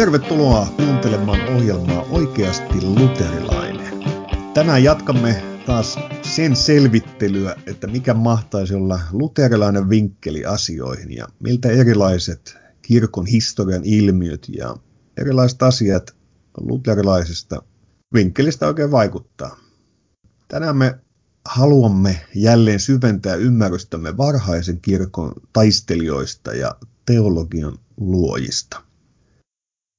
Tervetuloa kuuntelemaan ohjelmaa Oikeasti luterilainen. Tänään jatkamme taas sen selvittelyä, että mikä mahtaisi olla luterilainen vinkkeli asioihin ja miltä erilaiset kirkon historian ilmiöt ja erilaiset asiat luterilaisesta vinkkelistä oikein vaikuttaa. Tänään me haluamme jälleen syventää ymmärrystämme varhaisen kirkon taistelijoista ja teologian luojista.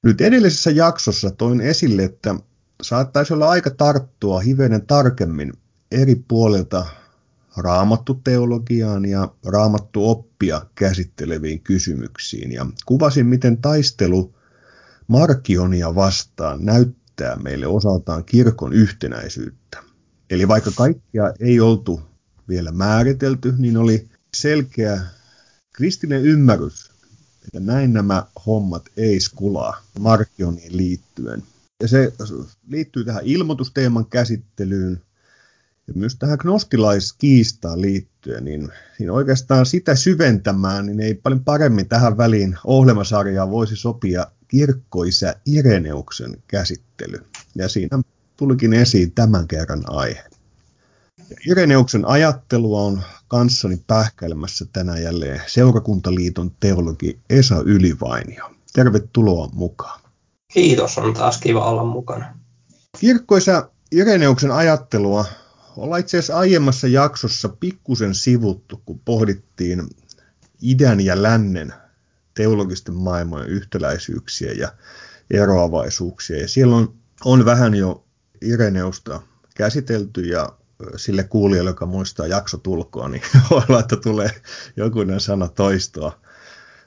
Nyt edellisessä jaksossa toin esille, että saattaisi olla aika tarttua hivenen tarkemmin eri puolilta raamattu teologiaan ja raamattu oppia käsitteleviin kysymyksiin ja kuvasin, miten taistelu Markionia vastaan näyttää meille osaltaan kirkon yhtenäisyyttä. Eli vaikka kaikkia ei oltu vielä määritelty, niin oli selkeä kristillinen ymmärrys, että näin nämä hommat ei skulaa Markioniin liittyen. Ja se liittyy tähän ilmoitusteeman käsittelyyn ja myös tähän gnostilaiskiistaan liittyen, niin, niin oikeastaan sitä syventämään, niin ei paljon paremmin tähän väliin ohjelmasarjaan voisi sopia kirkkoisä Ireneuksen käsittely. Ja siinä tulikin esiin tämän kerran aihe. Ireneuksen ajattelua on kanssani pähkäilemässä tänään jälleen Seurakuntaliiton teologi Esa Ylivainio. Tervetuloa mukaan. Kiitos, on taas kiva olla mukana. Kirkkoisa Ireneuksen ajattelua ollaan itse asiassa aiemmassa jaksossa pikkusen sivuttu, kun pohdittiin idän ja lännen teologisten maailmojen yhtäläisyyksiä ja eroavaisuuksia. Ja siellä on, on vähän jo Ireneusta käsitelty ja sille kuulijalle, joka muistaa jaksotulkoa, niin voi olla, että tulee jokunen sana toistoa,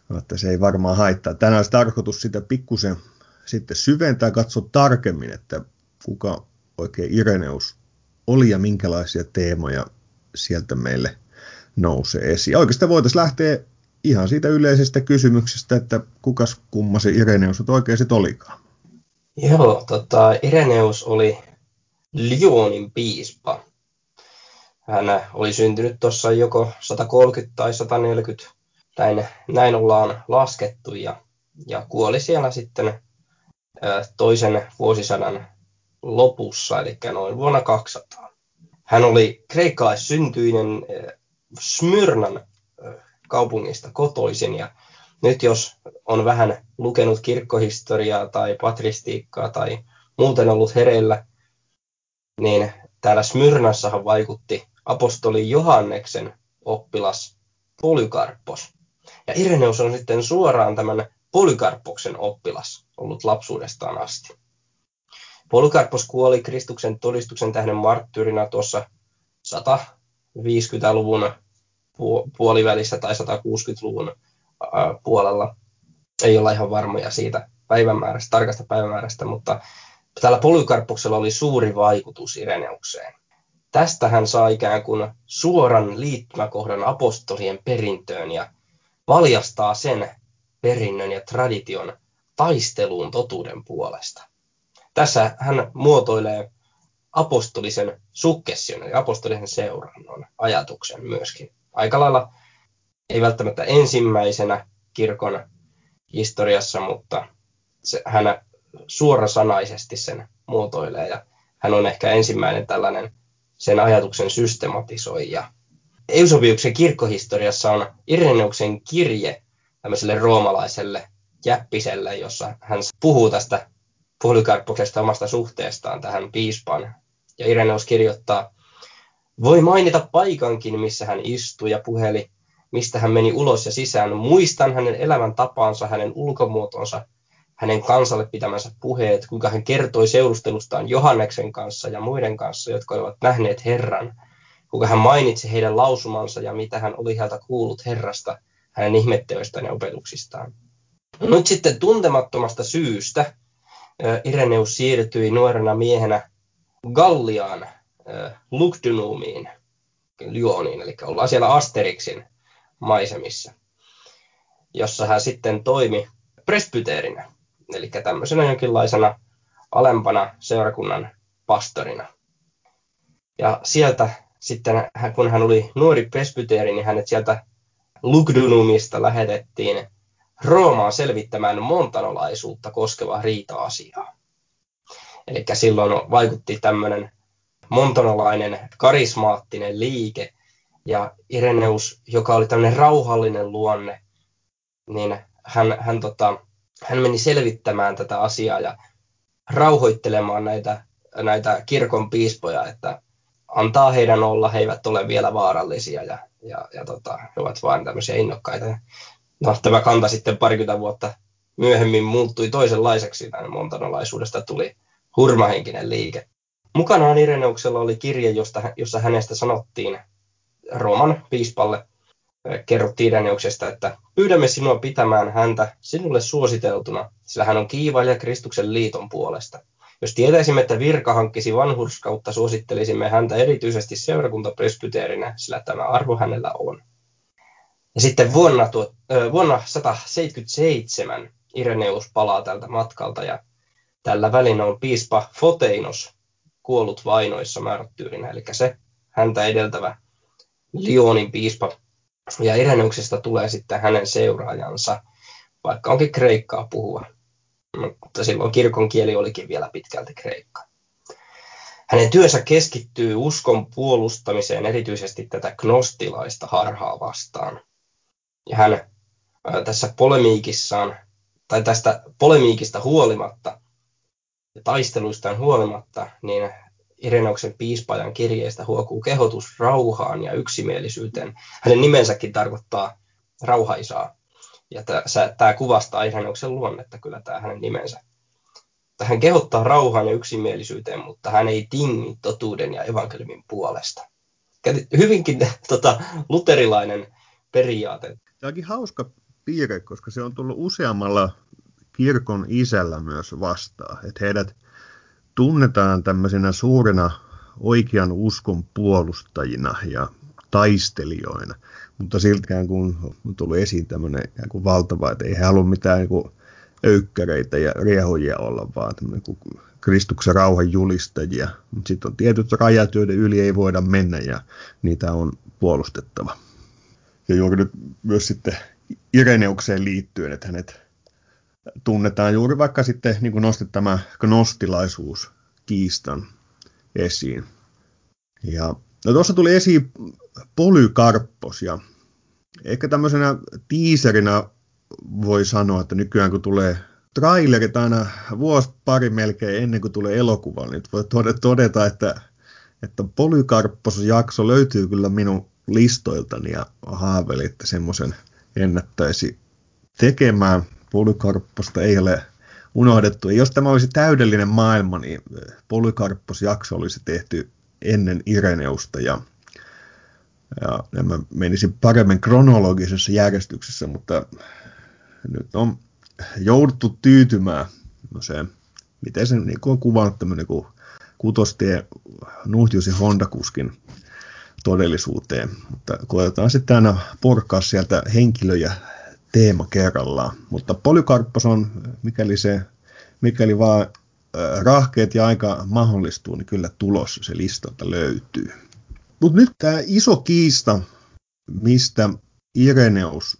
mutta se ei varmaan haittaa. Tänään olisi tarkoitus sitä pikkusen sitten syventää katsoa tarkemmin, että kuka oikein Ireneus oli ja minkälaisia teemoja sieltä meille nousee esiin. Oikeastaan voitaisiin lähteä ihan siitä yleisestä kysymyksestä, että kukas kumma se Ireneus oikein sitten olikaan. Joo, tota, Ireneus oli Lyonin piispa. Hän oli syntynyt tuossa joko 130 tai 140, näin, näin ollaan laskettu, ja, ja kuoli siellä sitten toisen vuosisadan lopussa, eli noin vuonna 200. Hän oli kreikkalaissyntyinen Smyrnan kaupungista kotoisin, ja nyt jos on vähän lukenut kirkkohistoriaa tai patristiikkaa tai muuten ollut hereillä, niin täällä Smyrnassahan vaikutti apostoli Johanneksen oppilas Polykarppos. Ja Ireneus on sitten suoraan tämän Polykarppoksen oppilas ollut lapsuudestaan asti. Polykarppos kuoli Kristuksen todistuksen tähden marttyyrinä tuossa 150-luvun puolivälissä tai 160-luvun puolella. Ei olla ihan varmoja siitä päivämäärästä, tarkasta päivämäärästä, mutta tällä Polykarppuksella oli suuri vaikutus Ireneukseen. Tästä hän saa ikään kuin suoran liittymäkohdan apostolien perintöön ja valjastaa sen perinnön ja tradition taisteluun totuuden puolesta. Tässä hän muotoilee apostolisen sukkession, eli apostolisen seurannon ajatuksen myöskin. Aika lailla ei välttämättä ensimmäisenä kirkon historiassa, mutta se, hän suorasanaisesti sen muotoilee ja hän on ehkä ensimmäinen tällainen sen ajatuksen systematisoija. Eusobiuksen kirkkohistoriassa on Ireneuksen kirje tämmöiselle roomalaiselle jäppiselle, jossa hän puhuu tästä Polykarppoksesta omasta suhteestaan tähän piispaan. Ja Ireneus kirjoittaa, voi mainita paikankin, missä hän istui ja puheli, mistä hän meni ulos ja sisään. Muistan hänen elämän tapaansa, hänen ulkomuotonsa, hänen kansalle pitämänsä puheet, kuinka hän kertoi seurustelustaan Johanneksen kanssa ja muiden kanssa, jotka olivat nähneet Herran, kuinka hän mainitsi heidän lausumansa ja mitä hän oli heiltä kuullut Herrasta, hänen ihmetteoistaan ja opetuksistaan. Nyt sitten tuntemattomasta syystä Ireneus siirtyi nuorena miehenä Galliaan, Lugdunumiin, Lyoniin, eli ollaan siellä Asterixin maisemissa, jossa hän sitten toimi presbyteerinä, eli tämmöisenä jonkinlaisena alempana seurakunnan pastorina. Ja sieltä sitten, kun hän oli nuori presbyteeri, niin hänet sieltä Lugdunumista lähetettiin Roomaan selvittämään montanolaisuutta koskevaa riita-asiaa. Eli silloin vaikutti tämmöinen montanolainen karismaattinen liike, ja Ireneus, joka oli tämmöinen rauhallinen luonne, niin hän, hän, tota, hän meni selvittämään tätä asiaa ja rauhoittelemaan näitä, näitä kirkon piispoja, että antaa heidän olla, he eivät ole vielä vaarallisia ja, ja, ja tota, he ovat vain tämmöisiä innokkaita. No, tämä kanta sitten parikymmentä vuotta myöhemmin muuttui toisenlaiseksi, näin montanolaisuudesta tuli hurmahenkinen liike. Mukanaan Ireneuksella oli kirje, josta, jossa hänestä sanottiin Rooman piispalle, kerrottiin Ireneuksesta, että pyydämme sinua pitämään häntä sinulle suositeltuna, sillä hän on kiivailija Kristuksen liiton puolesta. Jos tietäisimme, että virka hankkisi vanhurskautta, suosittelisimme häntä erityisesti seurakuntapresbyteerinä, sillä tämä arvo hänellä on. Ja sitten vuonna, tuo, vuonna 177 Ireneus palaa tältä matkalta ja tällä välin on piispa Foteinos kuollut vainoissa määrättyyrinä, eli se häntä edeltävä Lionin piispa. Ja Ireneuksesta tulee sitten hänen seuraajansa, vaikka onkin kreikkaa puhuva mutta silloin kirkon kieli olikin vielä pitkälti kreikka. Hänen työnsä keskittyy uskon puolustamiseen erityisesti tätä gnostilaista harhaa vastaan. Ja hän tässä polemiikissaan, tai tästä polemiikista huolimatta, ja taisteluistaan huolimatta, niin Irenauksen piispajan kirjeestä huokuu kehotus rauhaan ja yksimielisyyteen. Hänen nimensäkin tarkoittaa rauhaisaa. Ja tämä kuvastaa Ireneuksen luonnetta kyllä tämä hänen nimensä. Hän kehottaa rauhaan ja yksimielisyyteen, mutta hän ei tingi totuuden ja evankeliumin puolesta. Hyvinkin tota, luterilainen periaate. Tämä onkin hauska piirre, koska se on tullut useammalla kirkon isällä myös vastaan. Että heidät tunnetaan tämmöisenä suurena oikean uskon puolustajina ja taistelijoina mutta siltikään kun tullut esiin tämmöinen kuin valtava, että ei he halua mitään niin kuin öykkäreitä ja riehojia olla, vaan niin Kristuksen rauhan julistajia. Mutta sitten on tietyt rajat, joiden yli ei voida mennä ja niitä on puolustettava. Ja juuri nyt myös sitten Ireneukseen liittyen, että hänet tunnetaan juuri vaikka sitten niin kuin nostit tämä gnostilaisuus kiistan esiin. Ja no tuossa tuli esiin Polykarppos ja ehkä tämmöisenä tiiserinä voi sanoa, että nykyään kun tulee trailerit aina vuosi pari melkein ennen kuin tulee elokuva, niin voi todeta, että, että Polykarppos jakso löytyy kyllä minun listoiltani ja haaveilin, että semmoisen ennättäisi tekemään. Polykarpposta ei ole unohdettu. Ja jos tämä olisi täydellinen maailma, niin Polykarppos jakso olisi tehty ennen Ireneusta ja ja mä menisin paremmin kronologisessa järjestyksessä, mutta nyt on jouduttu tyytymään se, miten se niin on kuvannut tämmöinen kuin kutostie Nuhtiosi Honda-kuskin todellisuuteen. Mutta koetetaan sitten aina purkaa sieltä henkilö ja teema kerrallaan. Mutta Polykarppos on, mikäli, se, mikäli vaan rahkeet ja aika mahdollistuu, niin kyllä tulos se listalta löytyy. Mutta nyt tämä iso kiista, mistä Ireneus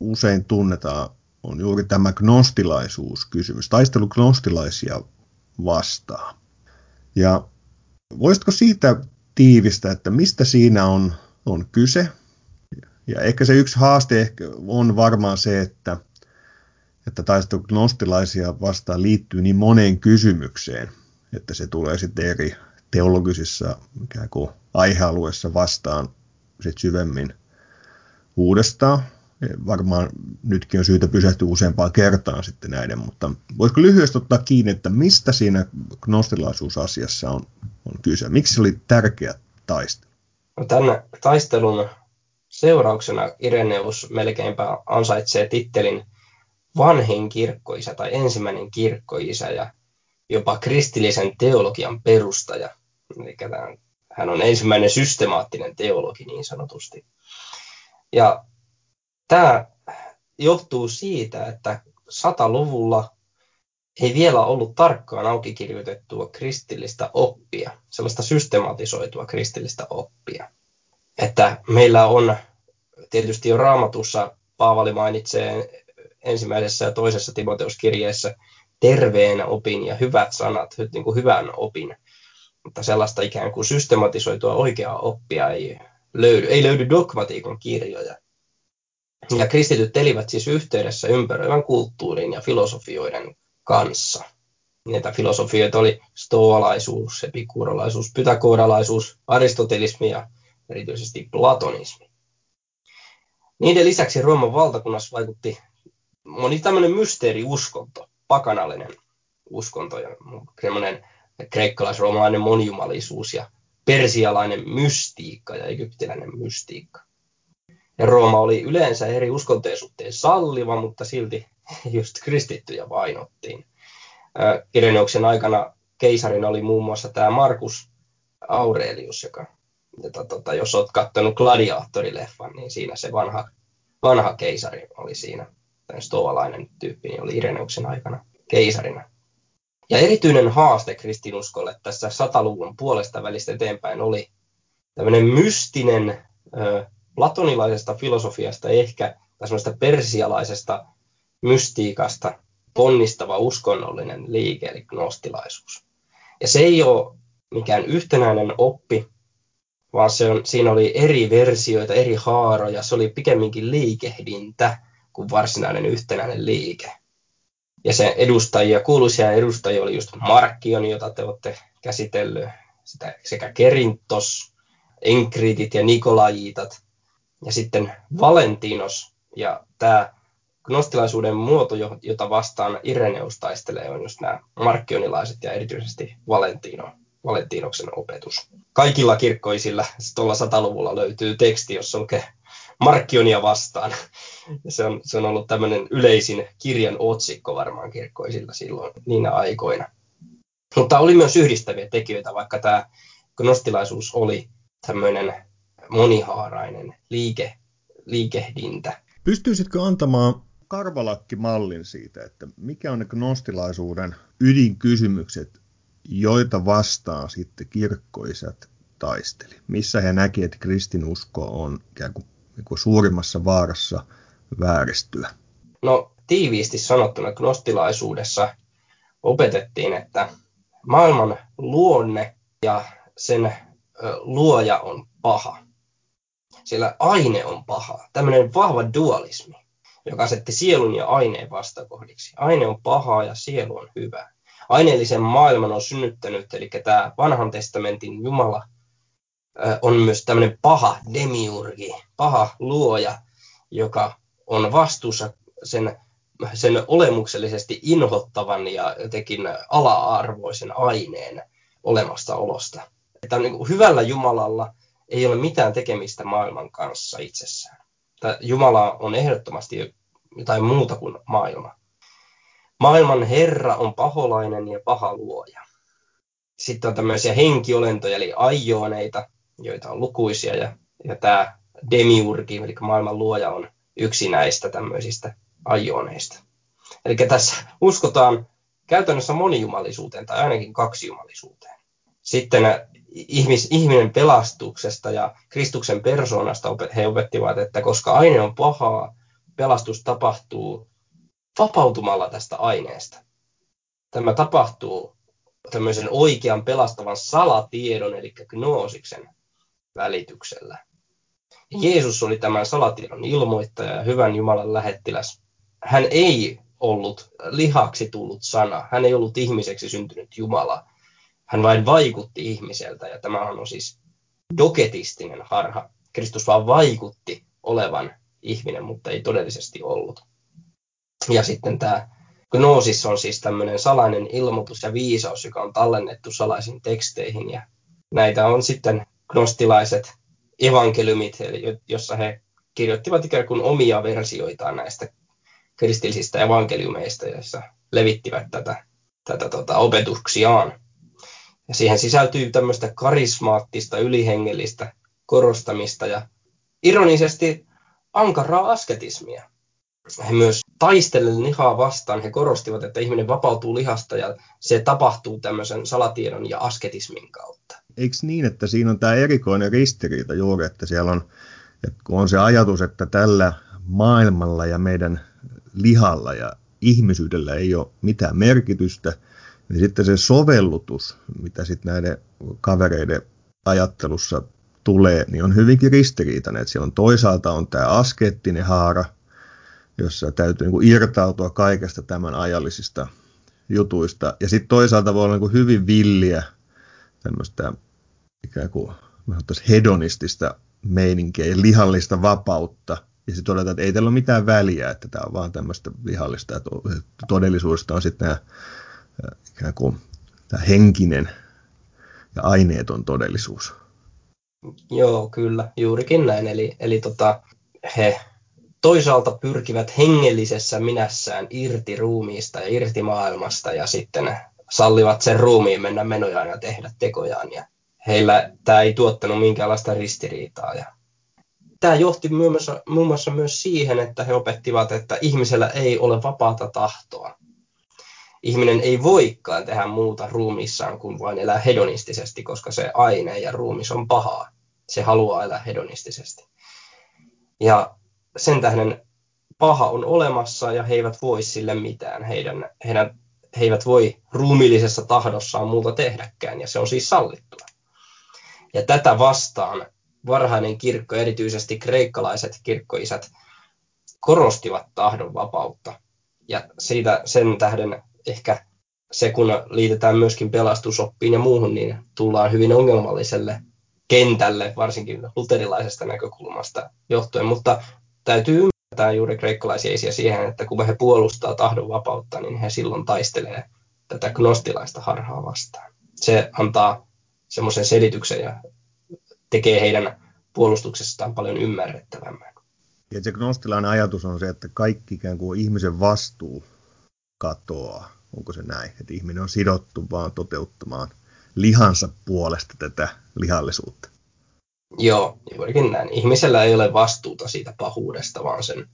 usein tunnetaan, on juuri tämä gnostilaisuuskysymys, taistelu gnostilaisia vastaan. Ja voisitko siitä tiivistä, että mistä siinä on, on kyse? Ja ehkä se yksi haaste ehkä on varmaan se, että, että taistelu gnostilaisia vastaan liittyy niin moneen kysymykseen, että se tulee sitten eri teologisissa ikään kuin aihealueessa vastaan sit syvemmin uudestaan. Varmaan nytkin on syytä pysähtyä useampaan kertaan sitten näiden, mutta voisiko lyhyesti ottaa kiinni, että mistä siinä gnostilaisuusasiassa on, on kyse? Miksi se oli tärkeä taistelu? No, tämän taistelun seurauksena Ireneus melkeinpä ansaitsee tittelin vanhin kirkkoisä tai ensimmäinen kirkkoisä ja jopa kristillisen teologian perustaja. Eli tämä hän on ensimmäinen systemaattinen teologi niin sanotusti. Ja tämä johtuu siitä, että sataluvulla ei vielä ollut tarkkaan aukikirjoitettua kristillistä oppia, sellaista systematisoitua kristillistä oppia. Että meillä on tietysti jo raamatussa, Paavali mainitsee ensimmäisessä ja toisessa Timoteuskirjeessä terveen opin ja hyvät sanat, niin kuin hyvän opin. Mutta sellaista ikään kuin systematisoitua oikeaa oppia ei löydy. Ei löydy dogmatiikon kirjoja. Ja kristityt elivät siis yhteydessä ympäröivän kulttuurin ja filosofioiden kanssa. Niitä filosofioita oli stoalaisuus, epikurolaisuus, pythagoradalaisuus, aristotelismi ja erityisesti platonismi. Niiden lisäksi Rooman valtakunnassa vaikutti moni tämmöinen mysteeriuskonto, pakanallinen uskonto ja semmoinen kreikkalais-roomalainen monijumalisuus ja persialainen mystiikka ja egyptiläinen mystiikka. Ja Rooma oli yleensä eri uskontojen suhteen salliva, mutta silti just kristittyjä vainottiin. Ireneuksen aikana keisarin oli muun muassa tämä Markus Aurelius, joka, jota, tota, jos olet katsonut Gladiaattorileffan, niin siinä se vanha, vanha keisari oli siinä. Tämä stoalainen tyyppi niin oli Ireneuksen aikana keisarina. Ja erityinen haaste kristinuskolle tässä sataluvun puolesta välistä eteenpäin oli tämmöinen mystinen platonilaisesta filosofiasta ehkä, tai semmoista persialaisesta mystiikasta ponnistava uskonnollinen liike, eli gnostilaisuus. Ja se ei ole mikään yhtenäinen oppi, vaan se on, siinä oli eri versioita, eri haaroja, se oli pikemminkin liikehdintä kuin varsinainen yhtenäinen liike. Ja se edustajia, kuuluisia edustajia oli just Markkion, jota te olette käsitellyt, sitä, sekä Kerintos, Enkriitit ja Nikolajitat, ja sitten Valentinos, ja tämä gnostilaisuuden muoto, jota vastaan Ireneus taistelee, on just nämä markkionilaiset ja erityisesti Valentino, Valentinoksen opetus. Kaikilla kirkkoisilla tuolla sataluvulla löytyy teksti, jossa lukee Markkionia vastaan. Se on, se on ollut tämmöinen yleisin kirjan otsikko varmaan kirkkoisilla silloin niinä aikoina. Mutta oli myös yhdistäviä tekijöitä, vaikka tämä gnostilaisuus oli tämmöinen monihaarainen liike, liikehdintä. Pystyisitkö antamaan karvalakki-mallin siitä, että mikä on ne gnostilaisuuden ydinkysymykset, joita vastaan sitten kirkkoisät taisteli? Missä he näki, että kristinusko on ikään kuin, niin kuin suurimmassa vaarassa vääristyä? No tiiviisti sanottuna gnostilaisuudessa opetettiin, että maailman luonne ja sen luoja on paha. Sillä aine on paha. Tämmöinen vahva dualismi joka asetti sielun ja aineen vastakohdiksi. Aine on pahaa ja sielu on hyvä. Aineellisen maailman on synnyttänyt, eli tämä vanhan testamentin Jumala on myös tämmöinen paha demiurgi, paha luoja, joka on vastuussa sen, sen olemuksellisesti inhottavan ja jotenkin ala-arvoisen aineen olemassaolosta. Että niin hyvällä Jumalalla ei ole mitään tekemistä maailman kanssa itsessään Jumala on ehdottomasti jotain muuta kuin maailma. Maailman Herra on paholainen ja paha luoja. Sitten on tämmöisiä henkiolentoja, eli aioneita, joita on lukuisia, ja, ja tämä demiurgi, eli maailman luoja, on yksi näistä tämmöisistä aioneista. Eli tässä uskotaan käytännössä monijumalisuuteen tai ainakin kaksijumalisuuteen. Sitten ihmis, ihminen pelastuksesta ja Kristuksen persoonasta he opettivat, että koska aine on pahaa, pelastus tapahtuu vapautumalla tästä aineesta. Tämä tapahtuu tämmöisen oikean pelastavan salatiedon, eli gnoosiksen välityksellä. Jeesus oli tämän salatiedon ilmoittaja ja hyvän Jumalan lähettiläs. Hän ei ollut lihaksi tullut sana, hän ei ollut ihmiseksi syntynyt Jumala, hän vain vaikutti ihmiseltä ja tämä on siis doketistinen harha. Kristus vaan vaikutti olevan ihminen, mutta ei todellisesti ollut. Ja sitten tämä Gnoosis on siis tämmöinen salainen ilmoitus ja viisaus, joka on tallennettu salaisiin teksteihin. Ja näitä on sitten gnostilaiset evankeliumit, eli jossa he kirjoittivat ikään kuin omia versioitaan näistä kristillisistä evankeliumeista, joissa levittivät tätä, tätä tota, opetuksiaan. Ja siihen sisältyy tämmöistä karismaattista, ylihengellistä korostamista ja ironisesti ankaraa asketismia. He myös taistellen lihaa vastaan, he korostivat, että ihminen vapautuu lihasta ja se tapahtuu tämmöisen salatiedon ja asketismin kautta. Eikö niin, että siinä on tämä erikoinen ristiriita juuri, että siellä on, että kun on se ajatus, että tällä maailmalla ja meidän lihalla ja ihmisyydellä ei ole mitään merkitystä, niin sitten se sovellutus, mitä sitten näiden kavereiden ajattelussa tulee, niin on hyvinkin ristiriitainen. Että siellä on toisaalta on tämä askeettinen haara, jossa täytyy niin irtautua kaikesta tämän ajallisista jutuista. Ja sitten toisaalta voi olla niin hyvin villiä tämmöistä ikään kuin hedonistista meininkiä ja lihallista vapautta. Ja sitten todetaan, että ei tällä ole mitään väliä, että tämä on vaan tämmöistä lihallista, että todellisuudesta on sitten nämä ikään kuin tämä henkinen ja aineeton todellisuus. Joo, kyllä, juurikin näin. Eli, eli tota, he toisaalta pyrkivät hengellisessä minässään irti ruumiista ja irti maailmasta ja sitten sallivat sen ruumiin mennä menojaan ja tehdä tekojaan. Ja heillä tämä ei tuottanut minkäänlaista ristiriitaa. Ja tämä johti muun muassa, muun muassa myös siihen, että he opettivat, että ihmisellä ei ole vapaata tahtoa. Ihminen ei voikaan tehdä muuta ruumissaan kuin vain elää hedonistisesti, koska se aine ja ruumis on pahaa. Se haluaa elää hedonistisesti. Ja sen tähden paha on olemassa ja he eivät voi sille mitään. Heidän, heidän, he eivät voi ruumiillisessa tahdossaan muuta tehdäkään ja se on siis sallittua. Ja tätä vastaan varhainen kirkko, erityisesti kreikkalaiset kirkkoisät, korostivat tahdon vapautta. Ja siitä sen tähden ehkä se, kun liitetään myöskin pelastusoppiin ja muuhun, niin tullaan hyvin ongelmalliselle kentälle, varsinkin luterilaisesta näkökulmasta johtuen. Mutta täytyy ymmärtää juuri kreikkalaisia siihen, että kun he puolustaa tahdon vapautta, niin he silloin taistelee tätä gnostilaista harhaa vastaan. Se antaa semmoisen selityksen ja tekee heidän puolustuksestaan paljon ymmärrettävämmän. Ja se gnostilainen ajatus on se, että kaikki ikään kuin ihmisen vastuu katoaa. Onko se näin? Että ihminen on sidottu vaan toteuttamaan lihansa puolesta tätä lihallisuutta. Joo, juurikin näin. Ihmisellä ei ole vastuuta siitä pahuudesta, vaan sen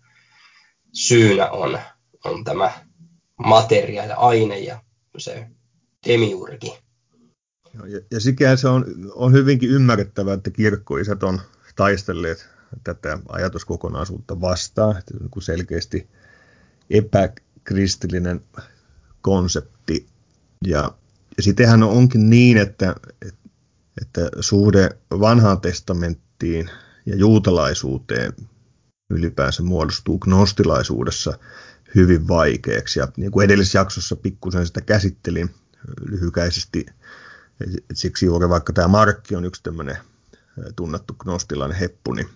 syynä on, on tämä materia ja aine ja se demiurgi. Ja, ja sikään se on, on hyvinkin ymmärrettävää, että kirkkoisät on taistelleet tätä ajatuskokonaisuutta vastaan, että on selkeästi epäkristillinen konsepti. Ja, ja sittenhän onkin niin, että, että suhde vanhaan testamenttiin ja juutalaisuuteen ylipäänsä muodostuu gnostilaisuudessa hyvin vaikeaksi. Ja niin kuin edellisessä jaksossa pikkusen sitä käsittelin lyhykäisesti, siksi juuri vaikka tämä Markki on yksi tämmöinen tunnettu gnostilainen heppu, niin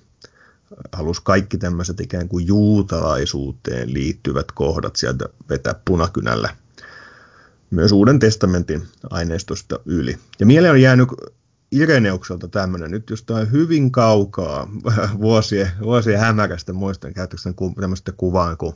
halusi kaikki tämmöiset ikään kuin juutalaisuuteen liittyvät kohdat sieltä vetää punakynällä myös Uuden testamentin aineistosta yli. Ja mieleen on jäänyt Ireneukselta tämmöinen, nyt jostain hyvin kaukaa vuosien, vuosien hämärästä muistan, käytöksen tämmöistä kuvaa kuin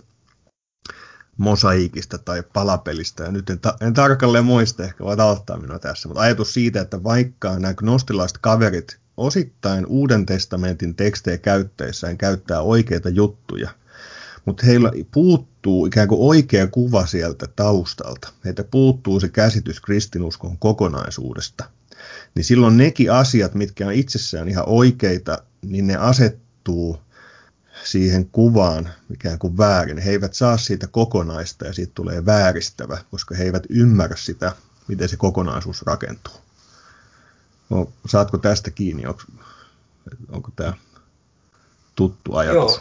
mosaikista tai palapelistä, ja nyt en, ta- en tarkalleen muista, ehkä voit auttaa minua tässä, mutta ajatus siitä, että vaikka nämä gnostilaiset kaverit osittain Uuden testamentin tekstejä käyttäessään käyttää oikeita juttuja, mutta heillä puuttuu ikään kuin oikea kuva sieltä taustalta. Heiltä puuttuu se käsitys kristinuskon kokonaisuudesta. Niin silloin nekin asiat, mitkä on itsessään ihan oikeita, niin ne asettuu siihen kuvaan ikään kuin väärin. He eivät saa siitä kokonaista ja siitä tulee vääristävä, koska he eivät ymmärrä sitä, miten se kokonaisuus rakentuu. No, saatko tästä kiinni? Onko, onko tämä tuttu ajatus?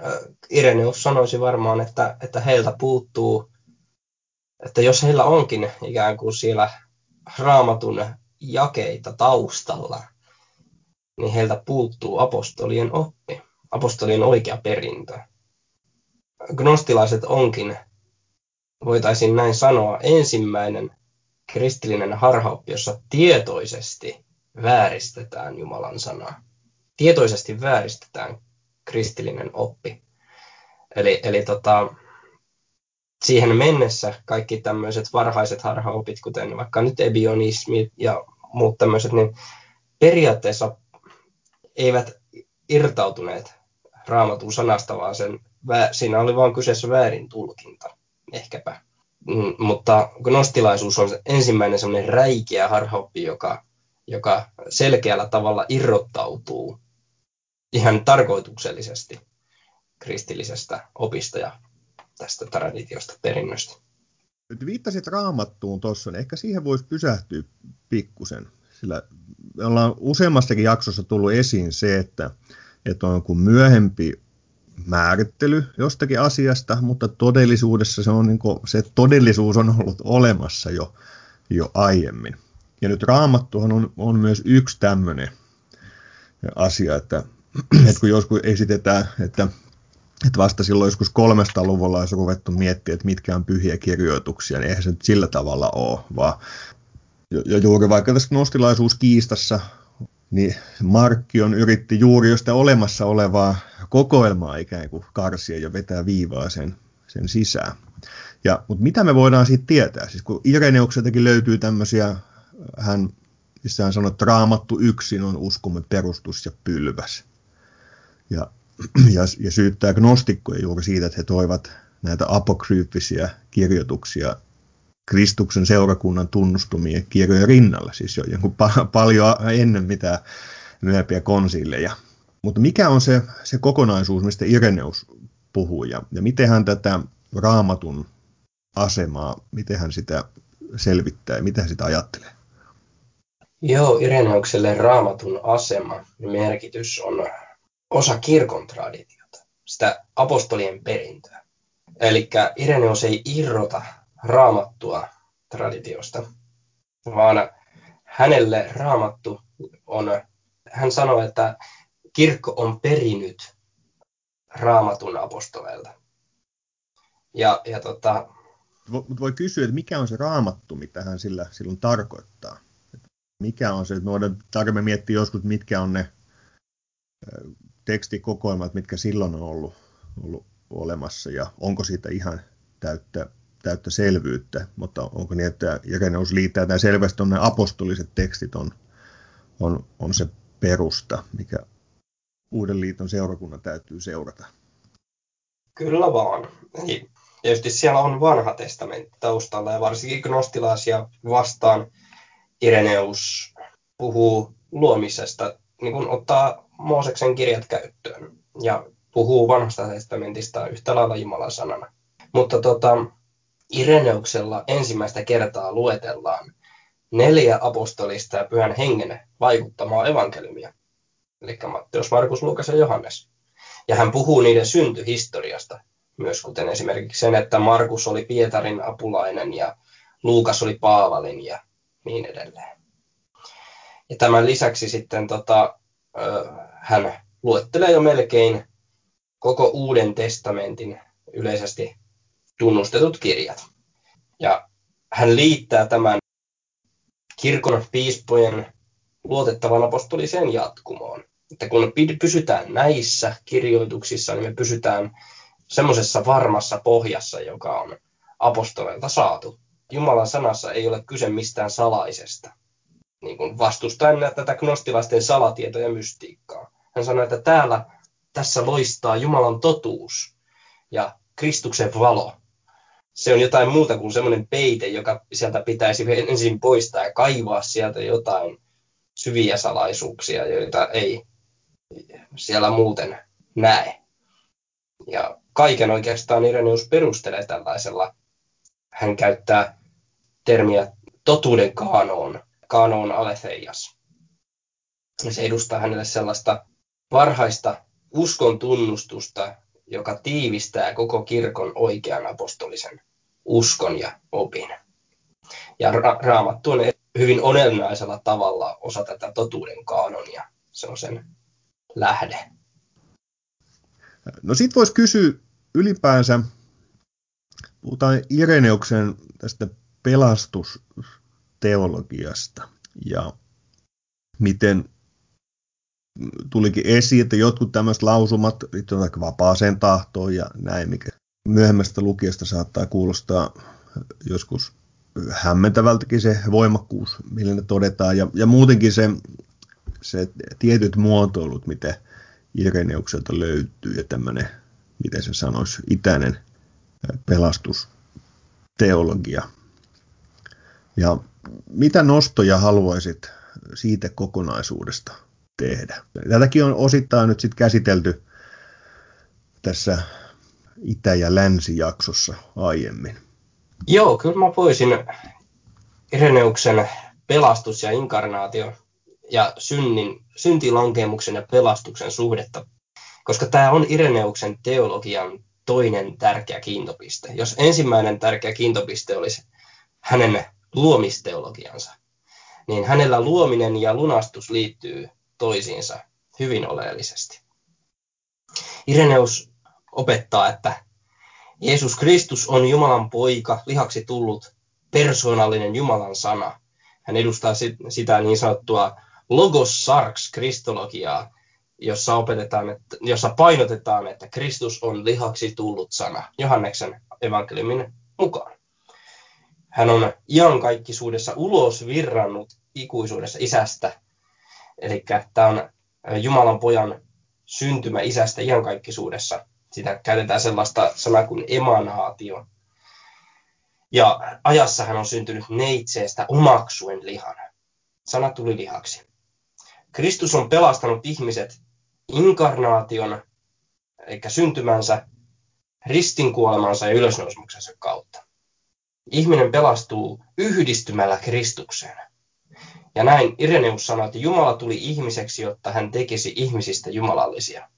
Joo. Ireneus sanoisi varmaan, että, että heiltä puuttuu, että jos heillä onkin ikään kuin siellä raamatun jakeita taustalla, niin heiltä puuttuu apostolien oppi, apostolien oikea perintö. Gnostilaiset onkin, voitaisiin näin sanoa, ensimmäinen kristillinen harhaoppi, jossa tietoisesti vääristetään Jumalan sanaa. Tietoisesti vääristetään kristillinen oppi. Eli, eli tota, siihen mennessä kaikki tämmöiset varhaiset harhaopit, kuten vaikka nyt ebionismi ja muut tämmöiset, niin periaatteessa eivät irtautuneet raamatun sanasta, vaan sen, siinä oli vain kyseessä väärin tulkinta, ehkäpä. Mm, mutta gnostilaisuus on ensimmäinen semmoinen räikeä harhaoppi, joka, joka selkeällä tavalla irrottautuu ihan tarkoituksellisesti kristillisestä opista ja tästä traditiosta perinnöstä. Nyt viittasit raamattuun tuossa, niin ehkä siihen voisi pysähtyä pikkusen, sillä me ollaan useammassakin jaksossa tullut esiin se, että, että on kuin myöhempi määrittely jostakin asiasta, mutta todellisuudessa se, on niin kuin, se todellisuus on ollut olemassa jo, jo aiemmin. Ja nyt raamattuhan on, on myös yksi tämmöinen asia, että, että kun joskus esitetään, että, että vasta silloin joskus 300-luvulla olisi ruvettu miettiä, että mitkä on pyhiä kirjoituksia, niin eihän se nyt sillä tavalla ole, vaan ja juuri vaikka tässä gnostilaisuuskiistassa, niin Markkion yritti juuri jo sitä olemassa olevaa kokoelmaa ikään kuin karsia ja vetää viivaa sen, sen sisään. Ja, mutta mitä me voidaan siitä tietää? Siis kun Ireneukseltakin löytyy tämmöisiä, hän, missä hän sanoi, että raamattu yksin on uskomme perustus ja pylväs. Ja, ja, ja syyttää gnostikkoja juuri siitä, että he toivat näitä apokryyppisiä kirjoituksia Kristuksen seurakunnan tunnustumien kirjojen rinnalla, siis jo jonkun pa- paljon ennen mitä myöhempiä konsilleja. Mutta mikä on se, se kokonaisuus, mistä Ireneus puhuu ja, ja miten hän tätä raamatun asemaa, miten hän sitä selvittää ja miten hän sitä ajattelee? Joo, Ireneukselle raamatun asema ja merkitys on osa kirkon traditiota, sitä apostolien perintöä. Eli Ireneus ei irrota raamattua traditiosta, vaan hänelle raamattu on, hän sanoi, että kirkko on perinyt raamatun apostoleilta. Ja, ja tota, Mutta voi kysyä, että mikä on se raamattu, mitä hän sillä silloin tarkoittaa? Mikä on se, että me voidaan tarkemmin miettiä joskus, mitkä on ne tekstikokoelmat, mitkä silloin on ollut, ollut olemassa ja onko siitä ihan täyttä täyttä selvyyttä, mutta onko niin, että Ireneus liittää tämän selvästi on apostoliset tekstit on, on, on se perusta, mikä uuden liiton seurakunnan täytyy seurata. Kyllä vaan. Eli tietysti siellä on vanha testamentti taustalla ja varsinkin gnostilaisia vastaan Ireneus puhuu luomisesta, niin kuin ottaa Mooseksen kirjat käyttöön ja puhuu vanhasta testamentista yhtä lailla Jumalan sanana. Mutta tota, Ireneuksella ensimmäistä kertaa luetellaan neljä apostolista ja pyhän hengen vaikuttamaa evankeliumia, eli Matteus, Markus, Lukas ja Johannes. Ja hän puhuu niiden syntyhistoriasta, myös kuten esimerkiksi sen, että Markus oli Pietarin apulainen ja Luukas oli Paavalin ja niin edelleen. Ja tämän lisäksi sitten tota, hän luettelee jo melkein koko Uuden testamentin yleisesti tunnustetut kirjat. Ja hän liittää tämän kirkon piispojen luotettavan apostoliseen jatkumoon. Että kun pysytään näissä kirjoituksissa, niin me pysytään semmoisessa varmassa pohjassa, joka on apostoleilta saatu. Jumalan sanassa ei ole kyse mistään salaisesta, niin kuin vastustaen tätä gnostilaisten salatietoja ja mystiikkaa. Hän sanoi, että täällä tässä loistaa Jumalan totuus ja Kristuksen valo se on jotain muuta kuin semmoinen peite, joka sieltä pitäisi ensin poistaa ja kaivaa sieltä jotain syviä salaisuuksia, joita ei siellä muuten näe. Ja kaiken oikeastaan Ireneus perustelee tällaisella. Hän käyttää termiä totuuden kaanoon, kaanoon aletheias. Se edustaa hänelle sellaista varhaista uskon tunnustusta, joka tiivistää koko kirkon oikean apostolisen uskon ja opin. Ja ra- raamattu on hyvin olennaisella tavalla osa tätä totuuden kaanonia. Se on sen lähde. No sit voisi kysyä ylipäänsä, puhutaan Ireneuksen tästä pelastusteologiasta ja miten tulikin esiin, että jotkut tämmöiset lausumat vaikka vapaaseen tahtoon ja näin, mikä myöhemmästä lukijasta saattaa kuulostaa joskus hämmentävältäkin se voimakkuus, millä ne todetaan, ja, ja muutenkin se, se tietyt muotoilut, mitä Ireneukselta löytyy, ja tämmöinen, miten se sanoisi, itäinen pelastusteologia. Ja mitä nostoja haluaisit siitä kokonaisuudesta tehdä? Tätäkin on osittain nyt sitten käsitelty tässä itä- ja länsijaksossa aiemmin. Joo, kyllä mä voisin Ireneuksen pelastus ja inkarnaatio ja synnin, syntilankemuksen ja pelastuksen suhdetta, koska tämä on Ireneuksen teologian toinen tärkeä kiintopiste. Jos ensimmäinen tärkeä kiintopiste olisi hänen luomisteologiansa, niin hänellä luominen ja lunastus liittyy toisiinsa hyvin oleellisesti. Ireneus opettaa, että Jeesus Kristus on Jumalan poika, lihaksi tullut persoonallinen Jumalan sana. Hän edustaa sitä niin sanottua logos sarx kristologiaa, jossa, opetetaan, että, jossa painotetaan, että Kristus on lihaksi tullut sana, Johanneksen evankeliumin mukaan. Hän on iankaikkisuudessa ulos virrannut ikuisuudessa isästä. Eli tämä on Jumalan pojan syntymä isästä iankaikkisuudessa. Sitä käytetään sellaista sanaa kuin emanaatio. Ja ajassa hän on syntynyt neitseestä omaksuen lihan. Sana tuli lihaksi. Kristus on pelastanut ihmiset inkarnaation, eli syntymänsä, ristinkuolemansa ja ylösnousemuksensa kautta. Ihminen pelastuu yhdistymällä Kristukseen. Ja näin Ireneus sanoi, että Jumala tuli ihmiseksi, jotta hän tekisi ihmisistä jumalallisia.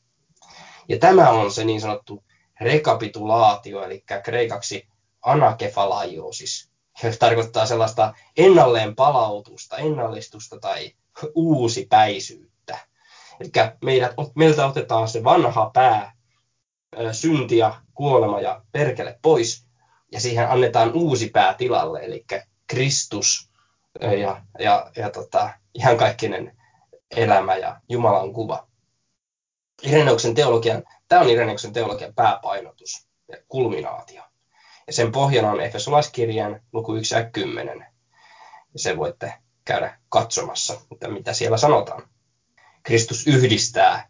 Ja tämä on se niin sanottu rekapitulaatio, eli kreikaksi anakefalaiosis, joka tarkoittaa sellaista ennalleen palautusta, ennallistusta tai uusi päisyyttä. Eli meidät, meiltä otetaan se vanha pää, synti ja kuolema ja perkele pois, ja siihen annetaan uusi pää tilalle, eli Kristus ja, ja, ja tota, ihan kaikkinen elämä ja Jumalan kuva. Ireneuksen teologian, tämä on Ireneuksen teologian pääpainotus ja kulminaatio. Ja sen pohjana on Efesolaiskirjan luku 1 ja 10. Ja se voitte käydä katsomassa, että mitä siellä sanotaan. Kristus yhdistää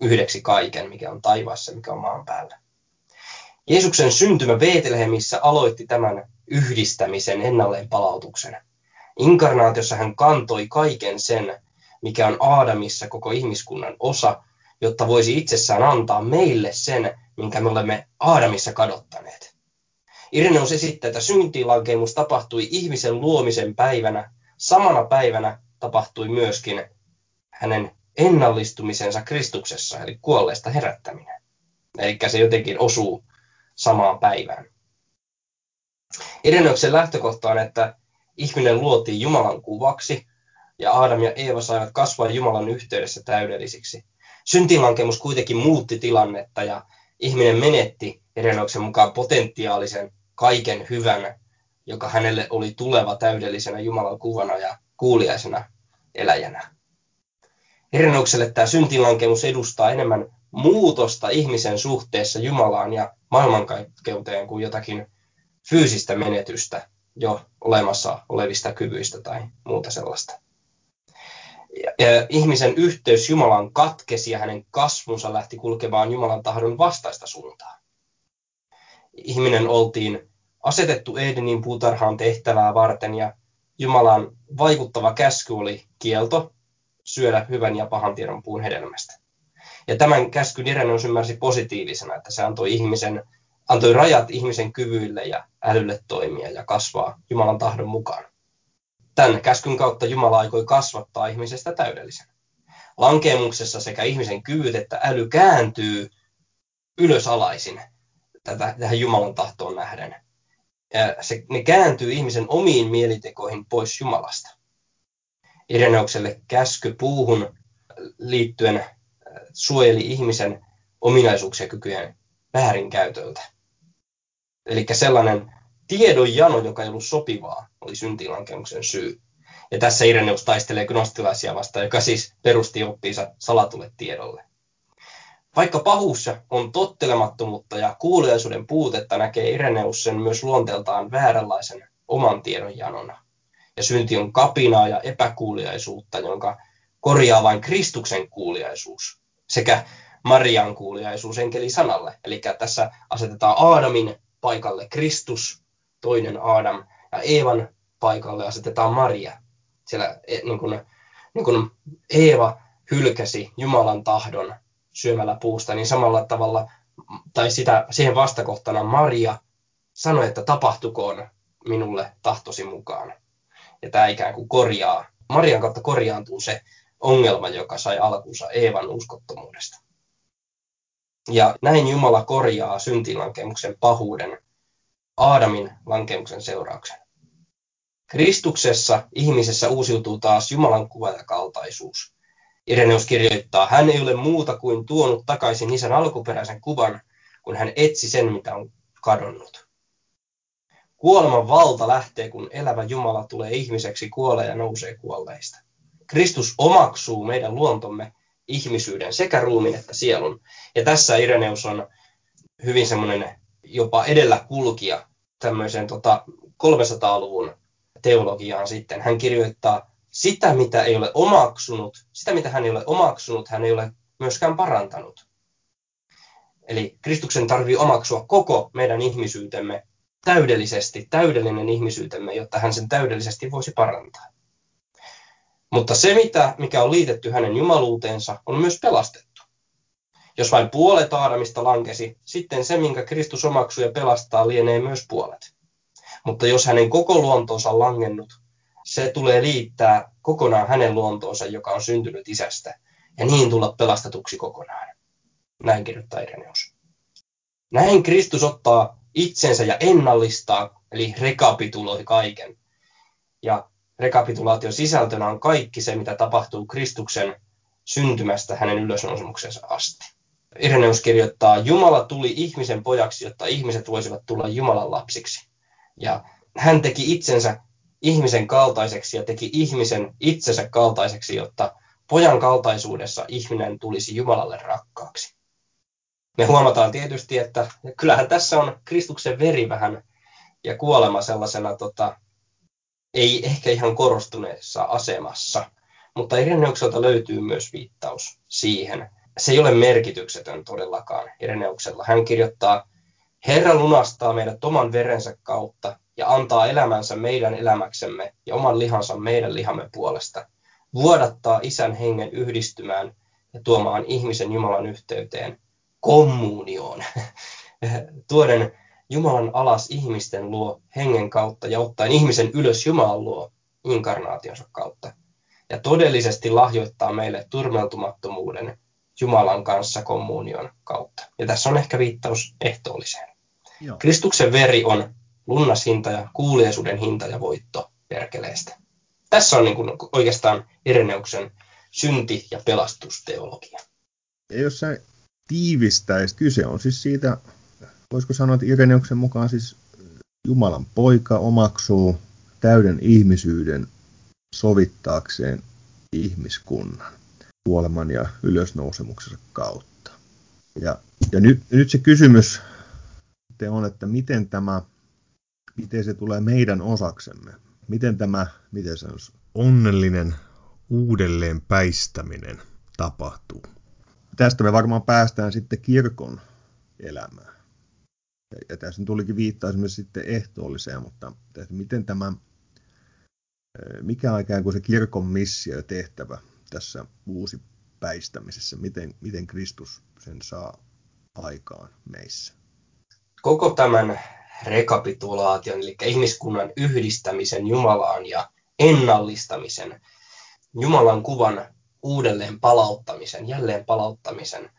yhdeksi kaiken, mikä on taivaassa, mikä on maan päällä. Jeesuksen syntymä Beetlehemissä aloitti tämän yhdistämisen ennalleen palautuksen. Inkarnaatiossa hän kantoi kaiken sen, mikä on Aadamissa koko ihmiskunnan osa, jotta voisi itsessään antaa meille sen, minkä me olemme Aadamissa kadottaneet. Ireneus esittää, että syntilankemus tapahtui ihmisen luomisen päivänä. Samana päivänä tapahtui myöskin hänen ennallistumisensa Kristuksessa, eli kuolleesta herättäminen. Eli se jotenkin osuu samaan päivään. Ireneuksen lähtökohta on, että ihminen luotiin Jumalan kuvaksi, ja Aadam ja Eeva saivat kasvaa Jumalan yhteydessä täydellisiksi. Syntilankemus kuitenkin muutti tilannetta, ja ihminen menetti Ireneuksen mukaan potentiaalisen kaiken hyvän, joka hänelle oli tuleva täydellisenä Jumalan kuvana ja kuuliaisena eläjänä. Ireneukselle tämä syntilankemus edustaa enemmän muutosta ihmisen suhteessa Jumalaan ja maailmankaikkeuteen kuin jotakin fyysistä menetystä jo olemassa olevista kyvyistä tai muuta sellaista. Ja ihmisen yhteys Jumalan katkesi ja hänen kasvunsa lähti kulkemaan Jumalan tahdon vastaista suuntaa. Ihminen oltiin asetettu Edenin puutarhaan tehtävää varten ja Jumalan vaikuttava käsky oli kielto syödä hyvän ja pahan tiedon puun hedelmästä. Ja tämän käskyn Ireneus ymmärsi positiivisena, että se antoi, ihmisen, antoi rajat ihmisen kyvyille ja älylle toimia ja kasvaa Jumalan tahdon mukaan. Tämän käskyn kautta Jumala aikoi kasvattaa ihmisestä täydellisen. Lankemuksessa sekä ihmisen kyvyt että äly kääntyy ylösalaisin tätä, tähän Jumalan tahtoon nähden. Ja se, ne kääntyy ihmisen omiin mielitekoihin pois Jumalasta. Ireneukselle käsky puuhun liittyen suojeli ihmisen ominaisuuksia kykyjen väärinkäytöltä. Eli sellainen tiedon jano, joka ei ollut sopivaa, oli syntilankemuksen syy. Ja tässä Ireneus taistelee gnostilaisia vastaan, joka siis perusti oppiinsa salatulle tiedolle. Vaikka pahuus on tottelemattomuutta ja kuuliaisuuden puutetta, näkee Ireneus sen myös luonteeltaan vääränlaisen oman tiedon janona. Ja synti on kapinaa ja epäkuuliaisuutta, jonka korjaa vain Kristuksen kuuliaisuus sekä Marian kuuliaisuus enkeli sanalle. Eli tässä asetetaan Aadamin paikalle Kristus, toinen Aadam, ja Eevan paikalle asetetaan Maria. Siellä e, niin kuin, niin kuin Eeva hylkäsi Jumalan tahdon syömällä puusta, niin samalla tavalla tai sitä, siihen vastakohtana Maria sanoi, että tapahtukoon minulle tahtosi mukaan. Ja tämä ikään kuin korjaa, Marian kautta korjaantuu se ongelma, joka sai alkunsa Eevan uskottomuudesta. Ja näin Jumala korjaa syntilankemuksen pahuuden Aadamin lankemuksen seurauksen. Kristuksessa ihmisessä uusiutuu taas Jumalan kuva ja kaltaisuus. Ireneus kirjoittaa, hän ei ole muuta kuin tuonut takaisin isän alkuperäisen kuvan, kun hän etsi sen, mitä on kadonnut. Kuoleman valta lähtee, kun elävä Jumala tulee ihmiseksi, kuolee ja nousee kuolleista. Kristus omaksuu meidän luontomme ihmisyyden, sekä ruumin että sielun. Ja tässä Ireneus on hyvin semmoinen jopa edellä kulkija tämmöiseen tota 300-luvun teologiaan sitten. Hän kirjoittaa, sitä mitä ei ole omaksunut, sitä mitä hän ei ole omaksunut, hän ei ole myöskään parantanut. Eli Kristuksen tarvii omaksua koko meidän ihmisyytemme täydellisesti, täydellinen ihmisyytemme, jotta hän sen täydellisesti voisi parantaa. Mutta se, mitä, mikä on liitetty hänen jumaluuteensa, on myös pelastettu. Jos vain puolet Aadamista lankesi, sitten se, minkä Kristus omaksuu ja pelastaa, lienee myös puolet. Mutta jos hänen koko luontonsa on langennut, se tulee liittää kokonaan hänen luontoonsa, joka on syntynyt isästä, ja niin tulla pelastetuksi kokonaan. Näin kirjoittaa Ireneus. Näin Kristus ottaa itsensä ja ennallistaa, eli rekapituloi kaiken. Ja rekapitulaation sisältönä on kaikki se, mitä tapahtuu Kristuksen syntymästä hänen ylösnousemuksensa asti. Ireneus kirjoittaa, Jumala tuli ihmisen pojaksi, jotta ihmiset voisivat tulla Jumalan lapsiksi. Ja hän teki itsensä ihmisen kaltaiseksi ja teki ihmisen itsensä kaltaiseksi, jotta pojan kaltaisuudessa ihminen tulisi Jumalalle rakkaaksi. Me huomataan tietysti, että kyllähän tässä on Kristuksen veri vähän ja kuolema sellaisena tota, ei ehkä ihan korostuneessa asemassa, mutta Ireneukselta löytyy myös viittaus siihen. Se ei ole merkityksetön todellakaan Ireneuksella. Hän kirjoittaa, Herra lunastaa meidät oman verensä kautta ja antaa elämänsä meidän elämäksemme ja oman lihansa meidän lihamme puolesta. Vuodattaa isän hengen yhdistymään ja tuomaan ihmisen Jumalan yhteyteen, kommunioon, tuoden Jumalan alas ihmisten luo hengen kautta ja ottaen ihmisen ylös Jumalan luo inkarnaationsa kautta. Ja todellisesti lahjoittaa meille turmeltumattomuuden Jumalan kanssa kommunion kautta. Ja tässä on ehkä viittaus ehtoolliseen. Joo. Kristuksen veri on lunnashinta ja kuuliaisuuden hinta ja voitto perkeleestä. Tässä on niin kuin oikeastaan Ireneuksen synti- ja pelastusteologia. Ja jos sä tiivistäisi, kyse on siis siitä, voisiko sanoa, että Ireneuksen mukaan siis Jumalan poika omaksuu täyden ihmisyyden sovittaakseen ihmiskunnan kuoleman ja ylösnousemuksensa kautta. Ja, ja nyt, nyt se kysymys on, että miten tämä miten se tulee meidän osaksemme. Miten tämä, miten se on, onnellinen uudelleen päistäminen tapahtuu. Tästä me varmaan päästään sitten kirkon elämään. Ja tässä tulikin viittaa esimerkiksi sitten ehtoolliseen, mutta että miten tämä, mikä on ikään kuin se kirkon missio ja tehtävä tässä uusi päistämisessä, miten, miten Kristus sen saa aikaan meissä? Koko tämän rekapitulaation, eli ihmiskunnan yhdistämisen Jumalaan ja ennallistamisen, Jumalan kuvan uudelleen palauttamisen, jälleen palauttamisen,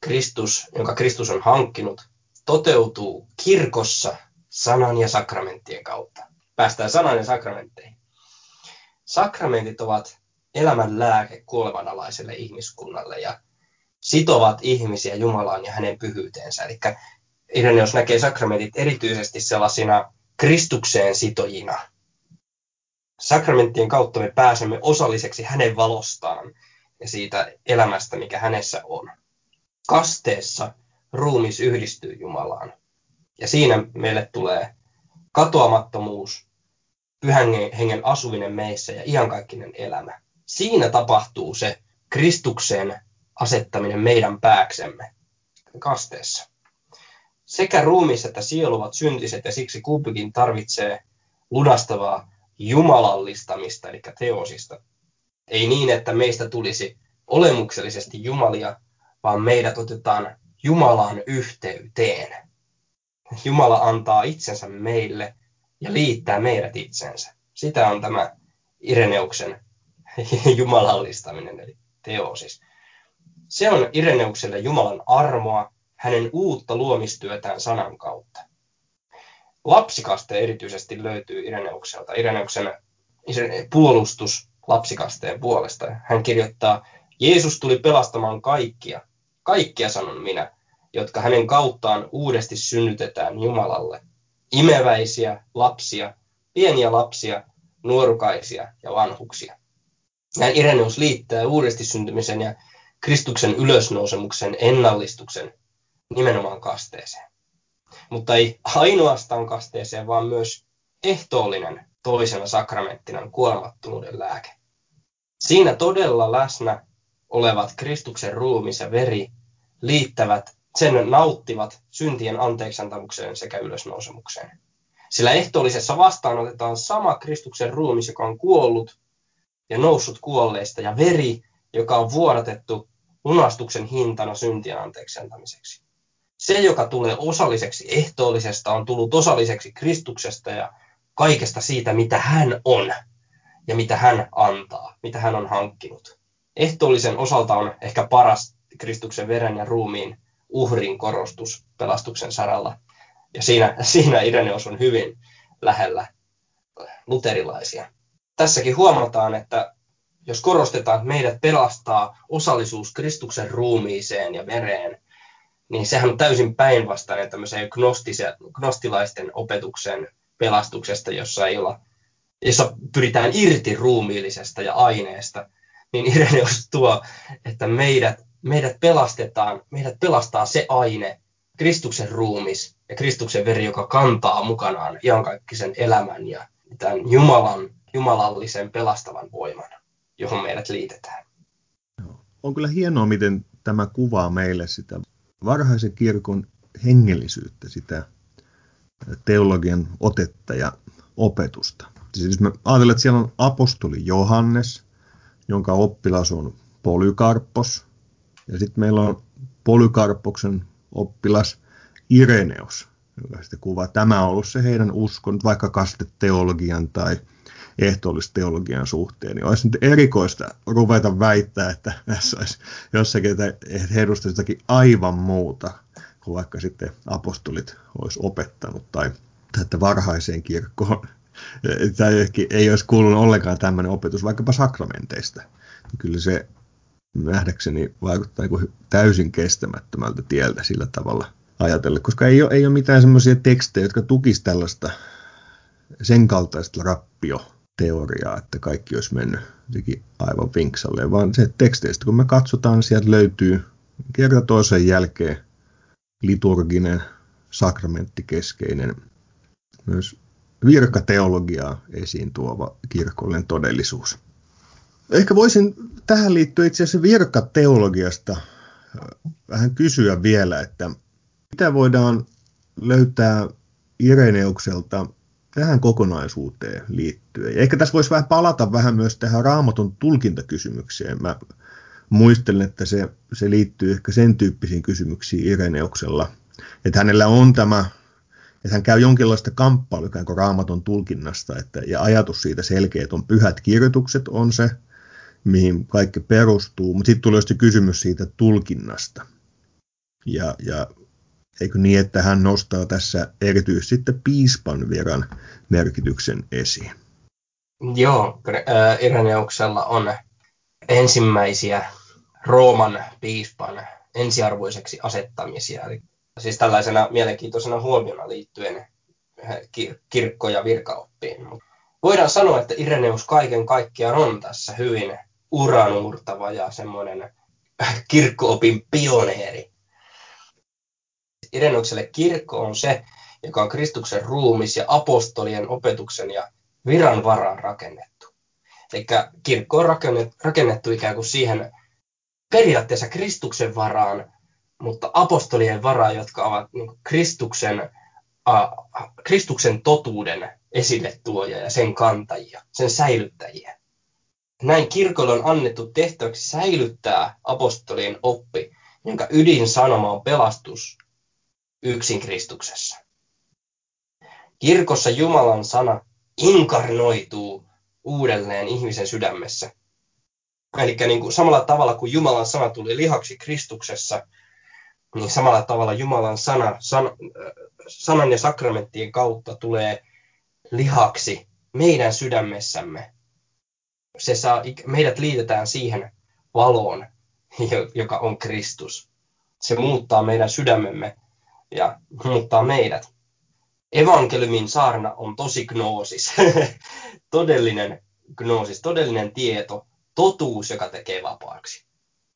Kristus, jonka Kristus on hankkinut, toteutuu kirkossa sanan ja sakramenttien kautta. Päästään sanan ja sakramentteihin. Sakramentit ovat elämän lääke kuolevanalaiselle ihmiskunnalle ja sitovat ihmisiä Jumalaan ja hänen pyhyyteensä. Eli Ireneus näkee sakramentit erityisesti sellaisina Kristukseen sitojina. Sakramenttien kautta me pääsemme osalliseksi hänen valostaan ja siitä elämästä, mikä hänessä on. Kasteessa ruumis yhdistyy Jumalaan. Ja siinä meille tulee katoamattomuus, pyhän hengen asuminen meissä ja iankaikkinen elämä. Siinä tapahtuu se Kristuksen asettaminen meidän pääksemme kasteessa. Sekä ruumis että sielu ovat syntiset ja siksi kumpikin tarvitsee lunastavaa jumalallistamista, eli teosista. Ei niin, että meistä tulisi olemuksellisesti jumalia, vaan meidät otetaan Jumalan yhteyteen. Jumala antaa itsensä meille ja liittää meidät itsensä. Sitä on tämä Ireneuksen jumalallistaminen, eli teosis. Se on Ireneukselle Jumalan armoa, hänen uutta luomistyötään sanan kautta. Lapsikaste erityisesti löytyy Ireneukselta. Ireneuksen puolustus lapsikasteen puolesta. Hän kirjoittaa, Jeesus tuli pelastamaan kaikkia, kaikkia sanon minä, jotka hänen kauttaan uudesti synnytetään Jumalalle. Imeväisiä lapsia, pieniä lapsia, nuorukaisia ja vanhuksia. Näin Ireneus liittää uudesti syntymisen ja Kristuksen ylösnousemuksen ennallistuksen nimenomaan kasteeseen. Mutta ei ainoastaan kasteeseen, vaan myös ehtoollinen toisena sakramenttina kuolemattomuuden lääke. Siinä todella läsnä olevat Kristuksen ruumis ja veri liittävät, sen nauttivat syntien anteeksantamukseen sekä ylösnousemukseen. Sillä ehtoollisessa vastaanotetaan sama Kristuksen ruumis, joka on kuollut ja noussut kuolleista, ja veri, joka on vuodatettu lunastuksen hintana syntien anteeksiantamiseksi. Se, joka tulee osalliseksi ehtoollisesta, on tullut osalliseksi Kristuksesta ja kaikesta siitä, mitä hän on ja mitä hän antaa, mitä hän on hankkinut. Ehtoollisen osalta on ehkä paras Kristuksen veren ja ruumiin uhrin korostus pelastuksen saralla. Ja siinä, siinä Ireneus on hyvin lähellä luterilaisia. Tässäkin huomataan, että jos korostetaan, että meidät pelastaa osallisuus Kristuksen ruumiiseen ja vereen, niin sehän on täysin päinvastainen tämmöiseen gnostilaisten opetuksen pelastuksesta, jossa, ei olla, jossa pyritään irti ruumiillisesta ja aineesta, niin Ireneus tuo, että meidät, meidät pelastetaan, meidät pelastaa se aine, Kristuksen ruumis ja Kristuksen veri, joka kantaa mukanaan iankaikkisen elämän ja tämän Jumalan, jumalallisen pelastavan voiman, johon meidät liitetään. On kyllä hienoa, miten tämä kuvaa meille sitä varhaisen kirkon hengellisyyttä, sitä teologian otetta ja opetusta. Siis me ajatellaan, että siellä on apostoli Johannes, jonka oppilas on Polykarppos, ja sitten meillä on Polykarppoksen oppilas Ireneus, joka sitten kuvaa, tämä on ollut se heidän uskon, vaikka kasteteologian tai ehtoollisteologian suhteen, niin olisi nyt erikoista ruveta väittää, että tässä olisi jossakin, että he jotakin aivan muuta kuin vaikka sitten apostolit olisi opettanut tai että varhaiseen kirkkoon tai ei olisi kuulunut ollenkaan tämmöinen opetus vaikkapa sakramenteista. Kyllä se nähdäkseni vaikuttaa niin täysin kestämättömältä tieltä sillä tavalla ajatella, koska ei ole, ei ole mitään semmoisia tekstejä, jotka tukisivat tällaista sen kaltaista rappio-teoriaa, että kaikki olisi mennyt aivan vinksalle, vaan se teksteistä, kun me katsotaan, sieltä löytyy kerta toisen jälkeen liturginen, sakramenttikeskeinen, myös virkateologiaa esiin tuova kirkollinen todellisuus. Ehkä voisin tähän liittyä itse asiassa virkateologiasta äh, vähän kysyä vielä, että mitä voidaan löytää Ireneukselta tähän kokonaisuuteen liittyen. Ja ehkä tässä voisi vähän palata vähän myös tähän raamatun tulkintakysymykseen. Mä muistelen, että se, se liittyy ehkä sen tyyppisiin kysymyksiin Ireneuksella, että hänellä on tämä, että hän käy jonkinlaista kamppailua ikään kuin raamaton tulkinnasta, että, ja ajatus siitä selkeä, että on pyhät kirjoitukset on se, mihin kaikki perustuu, mutta sitten tulee kysymys siitä tulkinnasta. Ja, ja eikö niin, että hän nostaa tässä erityisesti sitten piispan viran merkityksen esiin? Joo, Ireneuksella on ensimmäisiä Rooman piispan ensiarvoiseksi asettamisia. Eli siis tällaisena mielenkiintoisena huomiona liittyen kirkko- ja virkaoppiin. Voidaan sanoa, että Ireneus kaiken kaikkiaan on tässä hyvin uranuurtava ja semmoinen kirkkoopin pioneeri. Ireneukselle kirkko on se, joka on Kristuksen ruumis ja apostolien opetuksen ja viran varaan rakennettu. Eli kirkko on rakennettu ikään kuin siihen periaatteessa Kristuksen varaan, mutta apostolien varaan, jotka ovat niin Kristuksen, äh, Kristuksen totuuden esille tuoja ja sen kantajia, sen säilyttäjiä. Näin kirkolle on annettu tehtäväksi säilyttää apostolien oppi jonka ydinsanoma on pelastus yksin Kristuksessa. Kirkossa Jumalan sana inkarnoituu uudelleen ihmisen sydämessä. Eli niin kuin samalla tavalla kuin Jumalan sana tuli lihaksi Kristuksessa, niin samalla tavalla Jumalan sana, san, sanan ja sakramenttien kautta tulee lihaksi meidän sydämessämme. Se saa, meidät liitetään siihen valoon, joka on Kristus. Se muuttaa meidän sydämemme ja muuttaa meidät. Evankeliumin saarna on tosi gnoosis, todellinen gnoosis, todellinen tieto, totuus, joka tekee vapaaksi.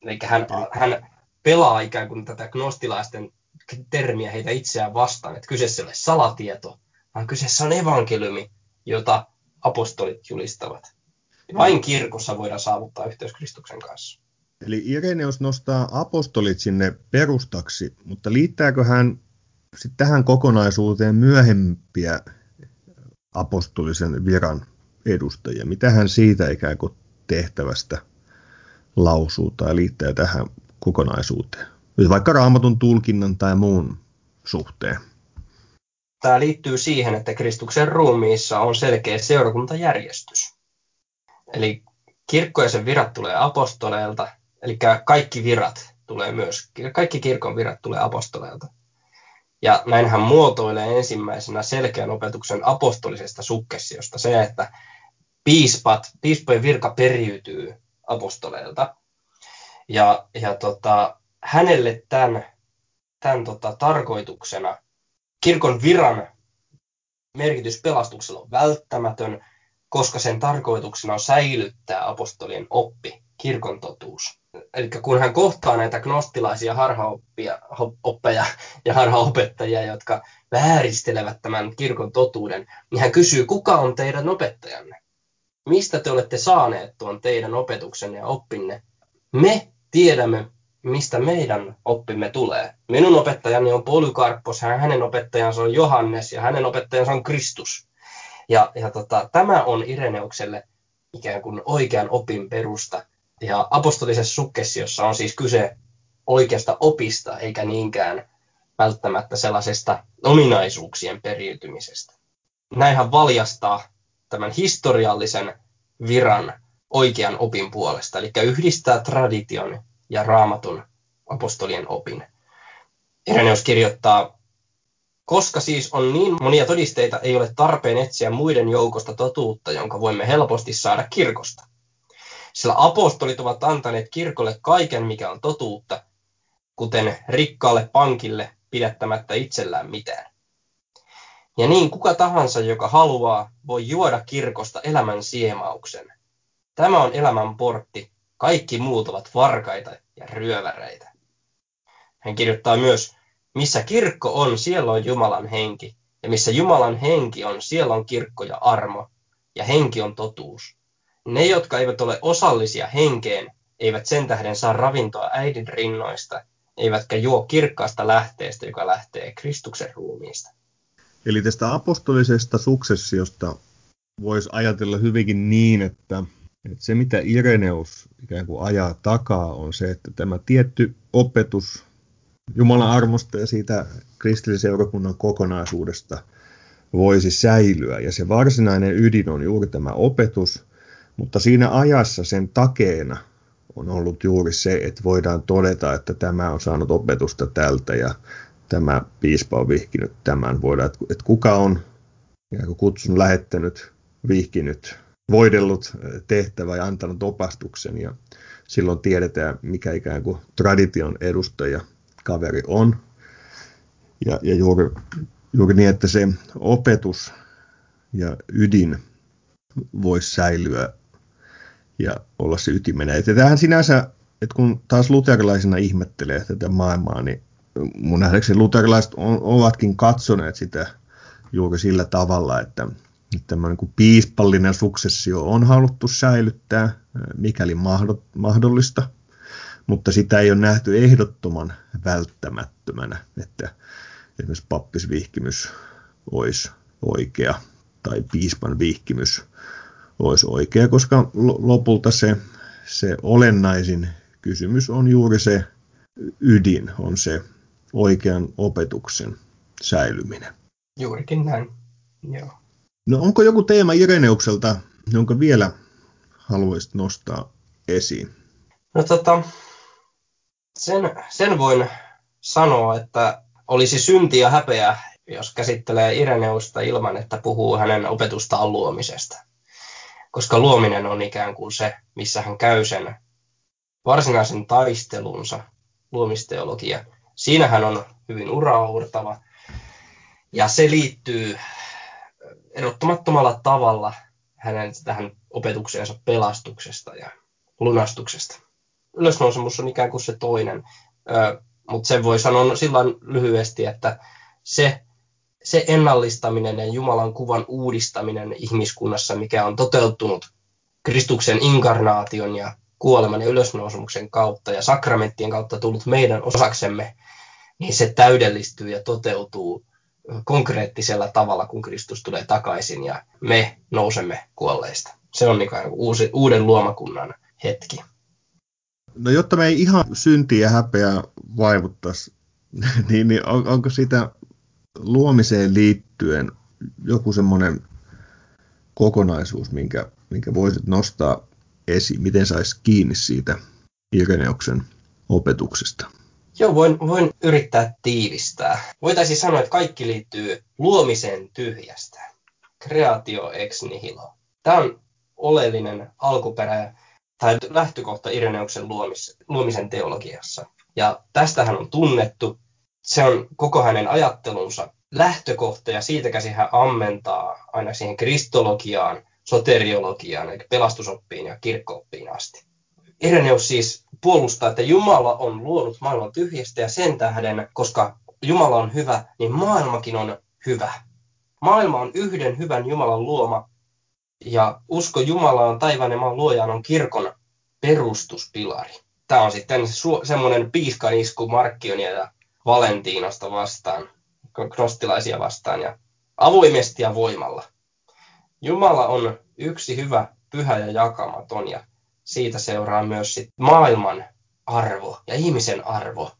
Eli hän, hän pelaa ikään kuin tätä gnostilaisten termiä heitä itseään vastaan, että kyseessä ei ole salatieto, vaan kyseessä on evankeliumi, jota apostolit julistavat. Vain kirkossa voidaan saavuttaa yhteys Kristuksen kanssa. Eli Ireneus nostaa apostolit sinne perustaksi, mutta liittääkö hän sitten tähän kokonaisuuteen myöhempiä apostolisen viran edustajia? Mitä hän siitä ikään kuin tehtävästä lausuu tai liittää tähän kokonaisuuteen? Vaikka raamatun tulkinnan tai muun suhteen. Tämä liittyy siihen, että Kristuksen ruumiissa on selkeä seurakuntajärjestys. Eli kirkko ja sen virat tulee apostoleilta, eli kaikki virat tulee myös, kaikki kirkon virat tulee apostoleilta. Ja näin hän muotoilee ensimmäisenä selkeän opetuksen apostolisesta sukkessiosta se, että piispat, piispojen virka periytyy apostoleilta. Ja, ja tota, hänelle tämän, tämän tota, tarkoituksena kirkon viran merkitys pelastuksella on välttämätön, koska sen tarkoituksena on säilyttää apostolien oppi, kirkon totuus. Eli kun hän kohtaa näitä gnostilaisia harhaoppeja ja harhaopettajia, jotka vääristelevät tämän kirkon totuuden, niin hän kysyy, kuka on teidän opettajanne? Mistä te olette saaneet tuon teidän opetuksenne ja oppinne? Me tiedämme, mistä meidän oppimme tulee. Minun opettajani on Polykarppos, hänen opettajansa on Johannes ja hänen opettajansa on Kristus. Ja, ja tota, tämä on Ireneukselle ikään kuin oikean opin perusta. Ja apostolisessa sukkessiossa on siis kyse oikeasta opista, eikä niinkään välttämättä sellaisesta ominaisuuksien periytymisestä. Näinhän valjastaa tämän historiallisen viran oikean opin puolesta, eli yhdistää tradition ja raamatun apostolien opin. Ireneus kirjoittaa, koska siis on niin monia todisteita, ei ole tarpeen etsiä muiden joukosta totuutta, jonka voimme helposti saada kirkosta. Sillä apostolit ovat antaneet kirkolle kaiken, mikä on totuutta, kuten rikkaalle pankille pidättämättä itsellään mitään. Ja niin kuka tahansa, joka haluaa, voi juoda kirkosta elämän siemauksen. Tämä on elämän portti, kaikki muut ovat varkaita ja ryöväreitä. Hän kirjoittaa myös, missä kirkko on, siellä on Jumalan henki. Ja missä Jumalan henki on, siellä on kirkko ja armo. Ja henki on totuus. Ne, jotka eivät ole osallisia henkeen, eivät sen tähden saa ravintoa äidin rinnoista, eivätkä juo kirkkaasta lähteestä, joka lähtee Kristuksen ruumiista. Eli tästä apostolisesta suksessiosta voisi ajatella hyvinkin niin, että että se, mitä Ireneus ikään kuin ajaa takaa, on se, että tämä tietty opetus Jumalan armosta ja siitä kristillisen seurakunnan kokonaisuudesta voisi säilyä. Ja se varsinainen ydin on juuri tämä opetus, mutta siinä ajassa sen takeena on ollut juuri se, että voidaan todeta, että tämä on saanut opetusta tältä ja tämä piispa on vihkinyt tämän. Voidaan, että kuka on kutsun lähettänyt, vihkinyt, voidellut tehtävä ja antanut opastuksen ja silloin tiedetään, mikä ikään kuin tradition edustaja kaveri on. Ja, ja juuri, juuri niin, että se opetus ja ydin voisi säilyä ja olla se ytimenä. Että tämähän sinänsä, että kun taas luterilaisena ihmettelee tätä maailmaa, niin mun nähdäkseni luterilaiset on, ovatkin katsoneet sitä juuri sillä tavalla, että tämä niin kuin piispallinen suksessio on haluttu säilyttää, mikäli mahdollista, mutta sitä ei ole nähty ehdottoman välttämättömänä, että esimerkiksi pappisvihkimys olisi oikea tai piispan vihkimys olisi oikea, koska lopulta se, se olennaisin kysymys on juuri se ydin on se oikean opetuksen säilyminen. Juurikin näin, joo. No onko joku teema Ireneukselta, jonka vielä haluaisit nostaa esiin? No tota, sen, sen voin sanoa, että olisi synti ja häpeä, jos käsittelee Ireneusta ilman, että puhuu hänen opetustaan luomisesta. Koska luominen on ikään kuin se, missä hän käy sen varsinaisen taistelunsa, luomisteologia. Siinä hän on hyvin uraurtava, ja se liittyy erottamattomalla tavalla hänen tähän opetukseensa pelastuksesta ja lunastuksesta. Ylösnousemus on ikään kuin se toinen, mutta sen voi sanoa silloin lyhyesti, että se, se ennallistaminen ja Jumalan kuvan uudistaminen ihmiskunnassa, mikä on toteutunut Kristuksen inkarnaation ja kuoleman ja ylösnousemuksen kautta ja sakramenttien kautta tullut meidän osaksemme, niin se täydellistyy ja toteutuu konkreettisella tavalla, kun Kristus tulee takaisin ja me nousemme kuolleista. Se on niin uusi, uuden luomakunnan hetki. No jotta me ei ihan syntiä ja häpeää vaivuttaisi, niin, niin on, onko sitä luomiseen liittyen joku semmoinen kokonaisuus, minkä, minkä voisit nostaa esiin, miten saisi kiinni siitä Ireneuksen opetuksesta? Joo, voin, voin yrittää tiivistää. Voitaisiin sanoa, että kaikki liittyy luomisen tyhjästä. Creatio ex nihilo. Tämä on oleellinen alkuperä tai lähtökohta Ireneuksen luomis, luomisen teologiassa. Ja tästä hän on tunnettu. Se on koko hänen ajattelunsa lähtökohta ja siitä käsin hän ammentaa aina siihen kristologiaan, soteriologiaan, eli pelastusoppiin ja kirkkooppiin asti. Ireneus siis puolustaa, että Jumala on luonut maailman tyhjästä ja sen tähden, koska Jumala on hyvä, niin maailmakin on hyvä. Maailma on yhden hyvän Jumalan luoma ja usko Jumalaan taivaan ja maan luojaan on kirkon perustuspilari. Tämä on sitten semmoinen piiskan isku Markkionia ja Valentiinasta vastaan, krostilaisia vastaan ja avoimesti ja voimalla. Jumala on yksi hyvä, pyhä ja jakamaton ja siitä seuraa myös sit maailman arvo ja ihmisen arvo,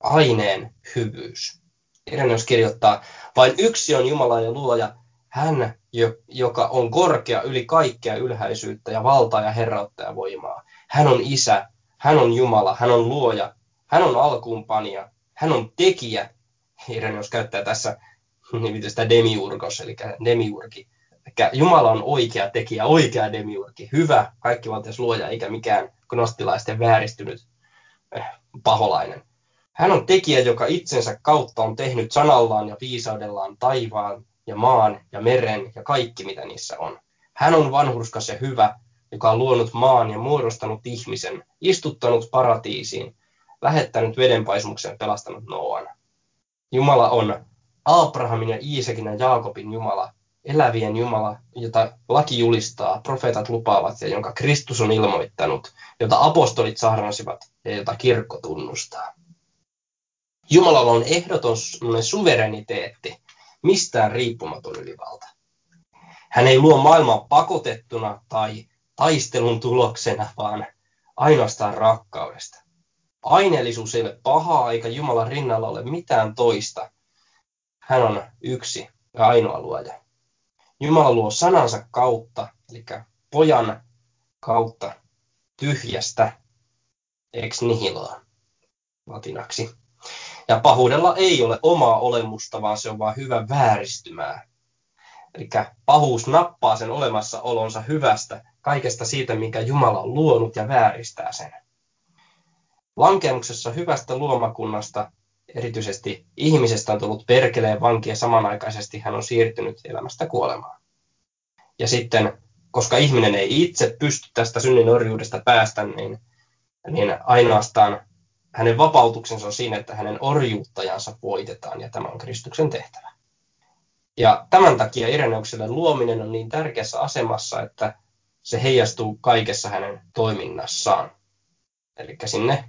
aineen hyvyys. Ireneus kirjoittaa, vain yksi on Jumala ja luoja, hän, joka on korkea yli kaikkea ylhäisyyttä ja valtaa ja herrautta ja voimaa. Hän on isä, hän on Jumala, hän on luoja, hän on alkuunpanija, hän on tekijä. Ireneus käyttää tässä nimitystä demiurgos, eli demiurgi, Jumala on oikea tekijä, oikea demiurgi, hyvä, kaikkivaltias luoja, eikä mikään gnostilaisten vääristynyt eh, paholainen. Hän on tekijä, joka itsensä kautta on tehnyt sanallaan ja viisaudellaan taivaan ja maan ja meren ja kaikki, mitä niissä on. Hän on vanhurskas ja hyvä, joka on luonut maan ja muodostanut ihmisen, istuttanut paratiisiin, lähettänyt vedenpaisumuksen ja pelastanut Noan. Jumala on Abrahamin ja Iisakin ja Jaakobin Jumala, elävien Jumala, jota laki julistaa, profeetat lupaavat ja jonka Kristus on ilmoittanut, jota apostolit saarnasivat ja jota kirkko tunnustaa. Jumalalla on ehdoton suvereniteetti, mistään riippumaton ylivalta. Hän ei luo maailmaa pakotettuna tai taistelun tuloksena, vaan ainoastaan rakkaudesta. Aineellisuus ei ole pahaa, eikä Jumalan rinnalla ole mitään toista. Hän on yksi ja ainoa luoja. Jumala luo sanansa kautta, eli pojan kautta tyhjästä ex nihiloa latinaksi. Ja pahuudella ei ole omaa olemusta, vaan se on vain hyvä vääristymää. Eli pahuus nappaa sen olemassaolonsa hyvästä, kaikesta siitä, minkä Jumala on luonut ja vääristää sen. Lankemuksessa hyvästä luomakunnasta erityisesti ihmisestä on tullut perkeleen vanki ja samanaikaisesti hän on siirtynyt elämästä kuolemaan. Ja sitten, koska ihminen ei itse pysty tästä synnin orjuudesta päästä, niin, niin ainoastaan hänen vapautuksensa on siinä, että hänen orjuuttajansa voitetaan, ja tämä on Kristuksen tehtävä. Ja tämän takia Ireneukselle luominen on niin tärkeässä asemassa, että se heijastuu kaikessa hänen toiminnassaan. Eli sinne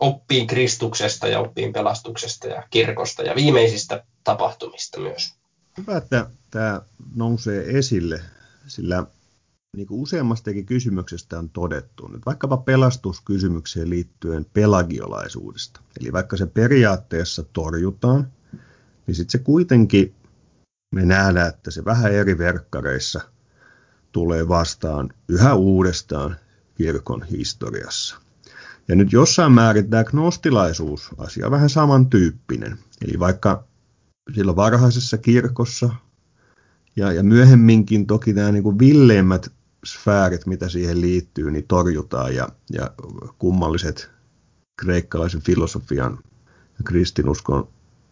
oppiin Kristuksesta ja oppiin pelastuksesta ja kirkosta ja viimeisistä tapahtumista myös. Hyvä, että tämä nousee esille, sillä niin kuin useammastakin kysymyksestä on todettu, nyt vaikkapa pelastuskysymykseen liittyen pelagiolaisuudesta. Eli vaikka se periaatteessa torjutaan, niin sitten se kuitenkin, me nähdään, että se vähän eri verkkareissa tulee vastaan yhä uudestaan kirkon historiassa. Ja nyt jossain määrin tämä gnostilaisuus asia on vähän samantyyppinen. Eli vaikka silloin varhaisessa kirkossa ja, ja myöhemminkin toki nämä niin kuin villeimmät sfäärit, mitä siihen liittyy, niin torjutaan ja, ja kummalliset kreikkalaisen filosofian ja kristinuskon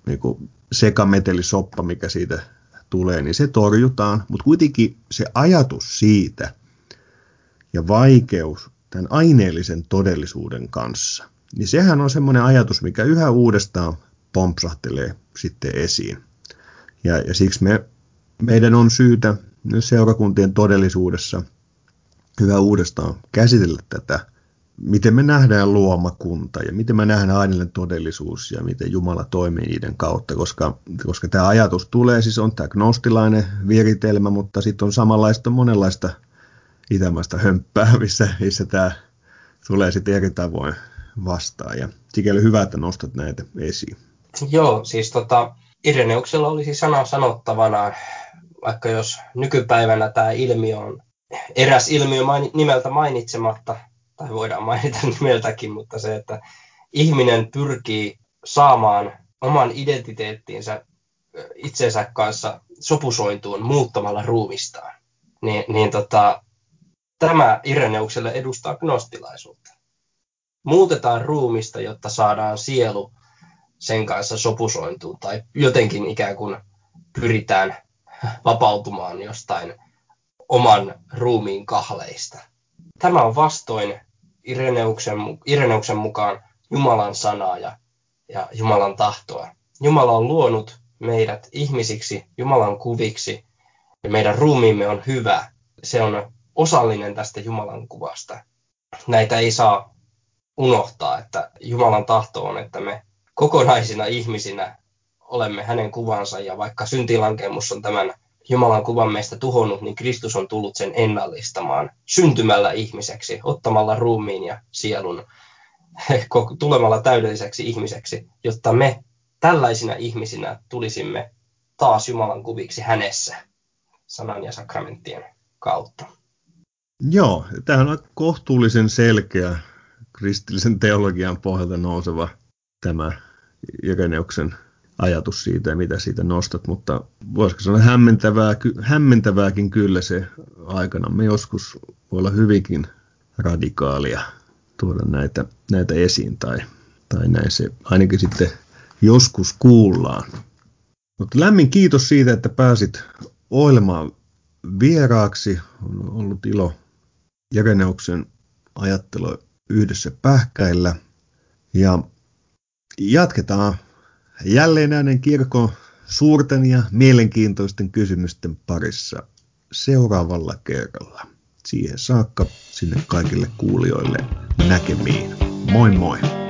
niin kuin sekametelisoppa, mikä siitä tulee, niin se torjutaan, mutta kuitenkin se ajatus siitä ja vaikeus tämän aineellisen todellisuuden kanssa, niin sehän on semmoinen ajatus, mikä yhä uudestaan pompsahtelee sitten esiin. Ja, ja siksi me, meidän on syytä myös seurakuntien todellisuudessa hyvä uudestaan käsitellä tätä, miten me nähdään luomakunta ja miten me nähdään aineellinen todellisuus ja miten Jumala toimii niiden kautta, koska, koska tämä ajatus tulee, siis on tämä gnostilainen viritelmä, mutta sitten on samanlaista monenlaista itämaista hömppää, missä, missä tämä tulee sitten eri tavoin vastaan. Ja sikäli hyvä, että nostat näitä esiin. Joo, siis tota, Ireneuksella olisi sana sanottavana, vaikka jos nykypäivänä tämä ilmiö on eräs ilmiö nimeltä mainitsematta, tai voidaan mainita nimeltäkin, mutta se, että ihminen pyrkii saamaan oman identiteettiinsä itsensä kanssa sopusointuun muuttamalla ruumistaan, niin, niin tota, tämä Ireneukselle edustaa gnostilaisuutta. Muutetaan ruumista, jotta saadaan sielu sen kanssa sopusointuun tai jotenkin ikään kuin pyritään vapautumaan jostain oman ruumiin kahleista. Tämä on vastoin Ireneuksen, Ireneuksen mukaan Jumalan sanaa ja, ja Jumalan tahtoa. Jumala on luonut meidät ihmisiksi, Jumalan kuviksi, ja meidän ruumiimme on hyvä. Se on osallinen tästä Jumalan kuvasta. Näitä ei saa unohtaa, että Jumalan tahto on, että me kokonaisina ihmisinä olemme hänen kuvansa, ja vaikka syntilankemus on tämän Jumalan kuvan meistä tuhonnut, niin Kristus on tullut sen ennallistamaan syntymällä ihmiseksi, ottamalla ruumiin ja sielun, tulemalla täydelliseksi ihmiseksi, jotta me tällaisina ihmisinä tulisimme taas Jumalan kuviksi hänessä sanan ja sakramenttien kautta. Joo, tämä on kohtuullisen selkeä kristillisen teologian pohjalta nouseva tämä Ireneuksen ajatus siitä, mitä siitä nostat, mutta voisiko sanoa hämmentävää, hämmentävääkin kyllä se aikana. Me joskus voi olla hyvinkin radikaalia tuoda näitä, näitä esiin tai, tai näin se ainakin sitten joskus kuullaan. Mutta lämmin kiitos siitä, että pääsit ohjelmaan vieraaksi. On ollut ilo Jereneuksen ajattelu yhdessä pähkäillä. Ja jatketaan jälleen näiden kirkon suurten ja mielenkiintoisten kysymysten parissa seuraavalla kerralla. Siihen saakka sinne kaikille kuulijoille näkemiin. Moi moi!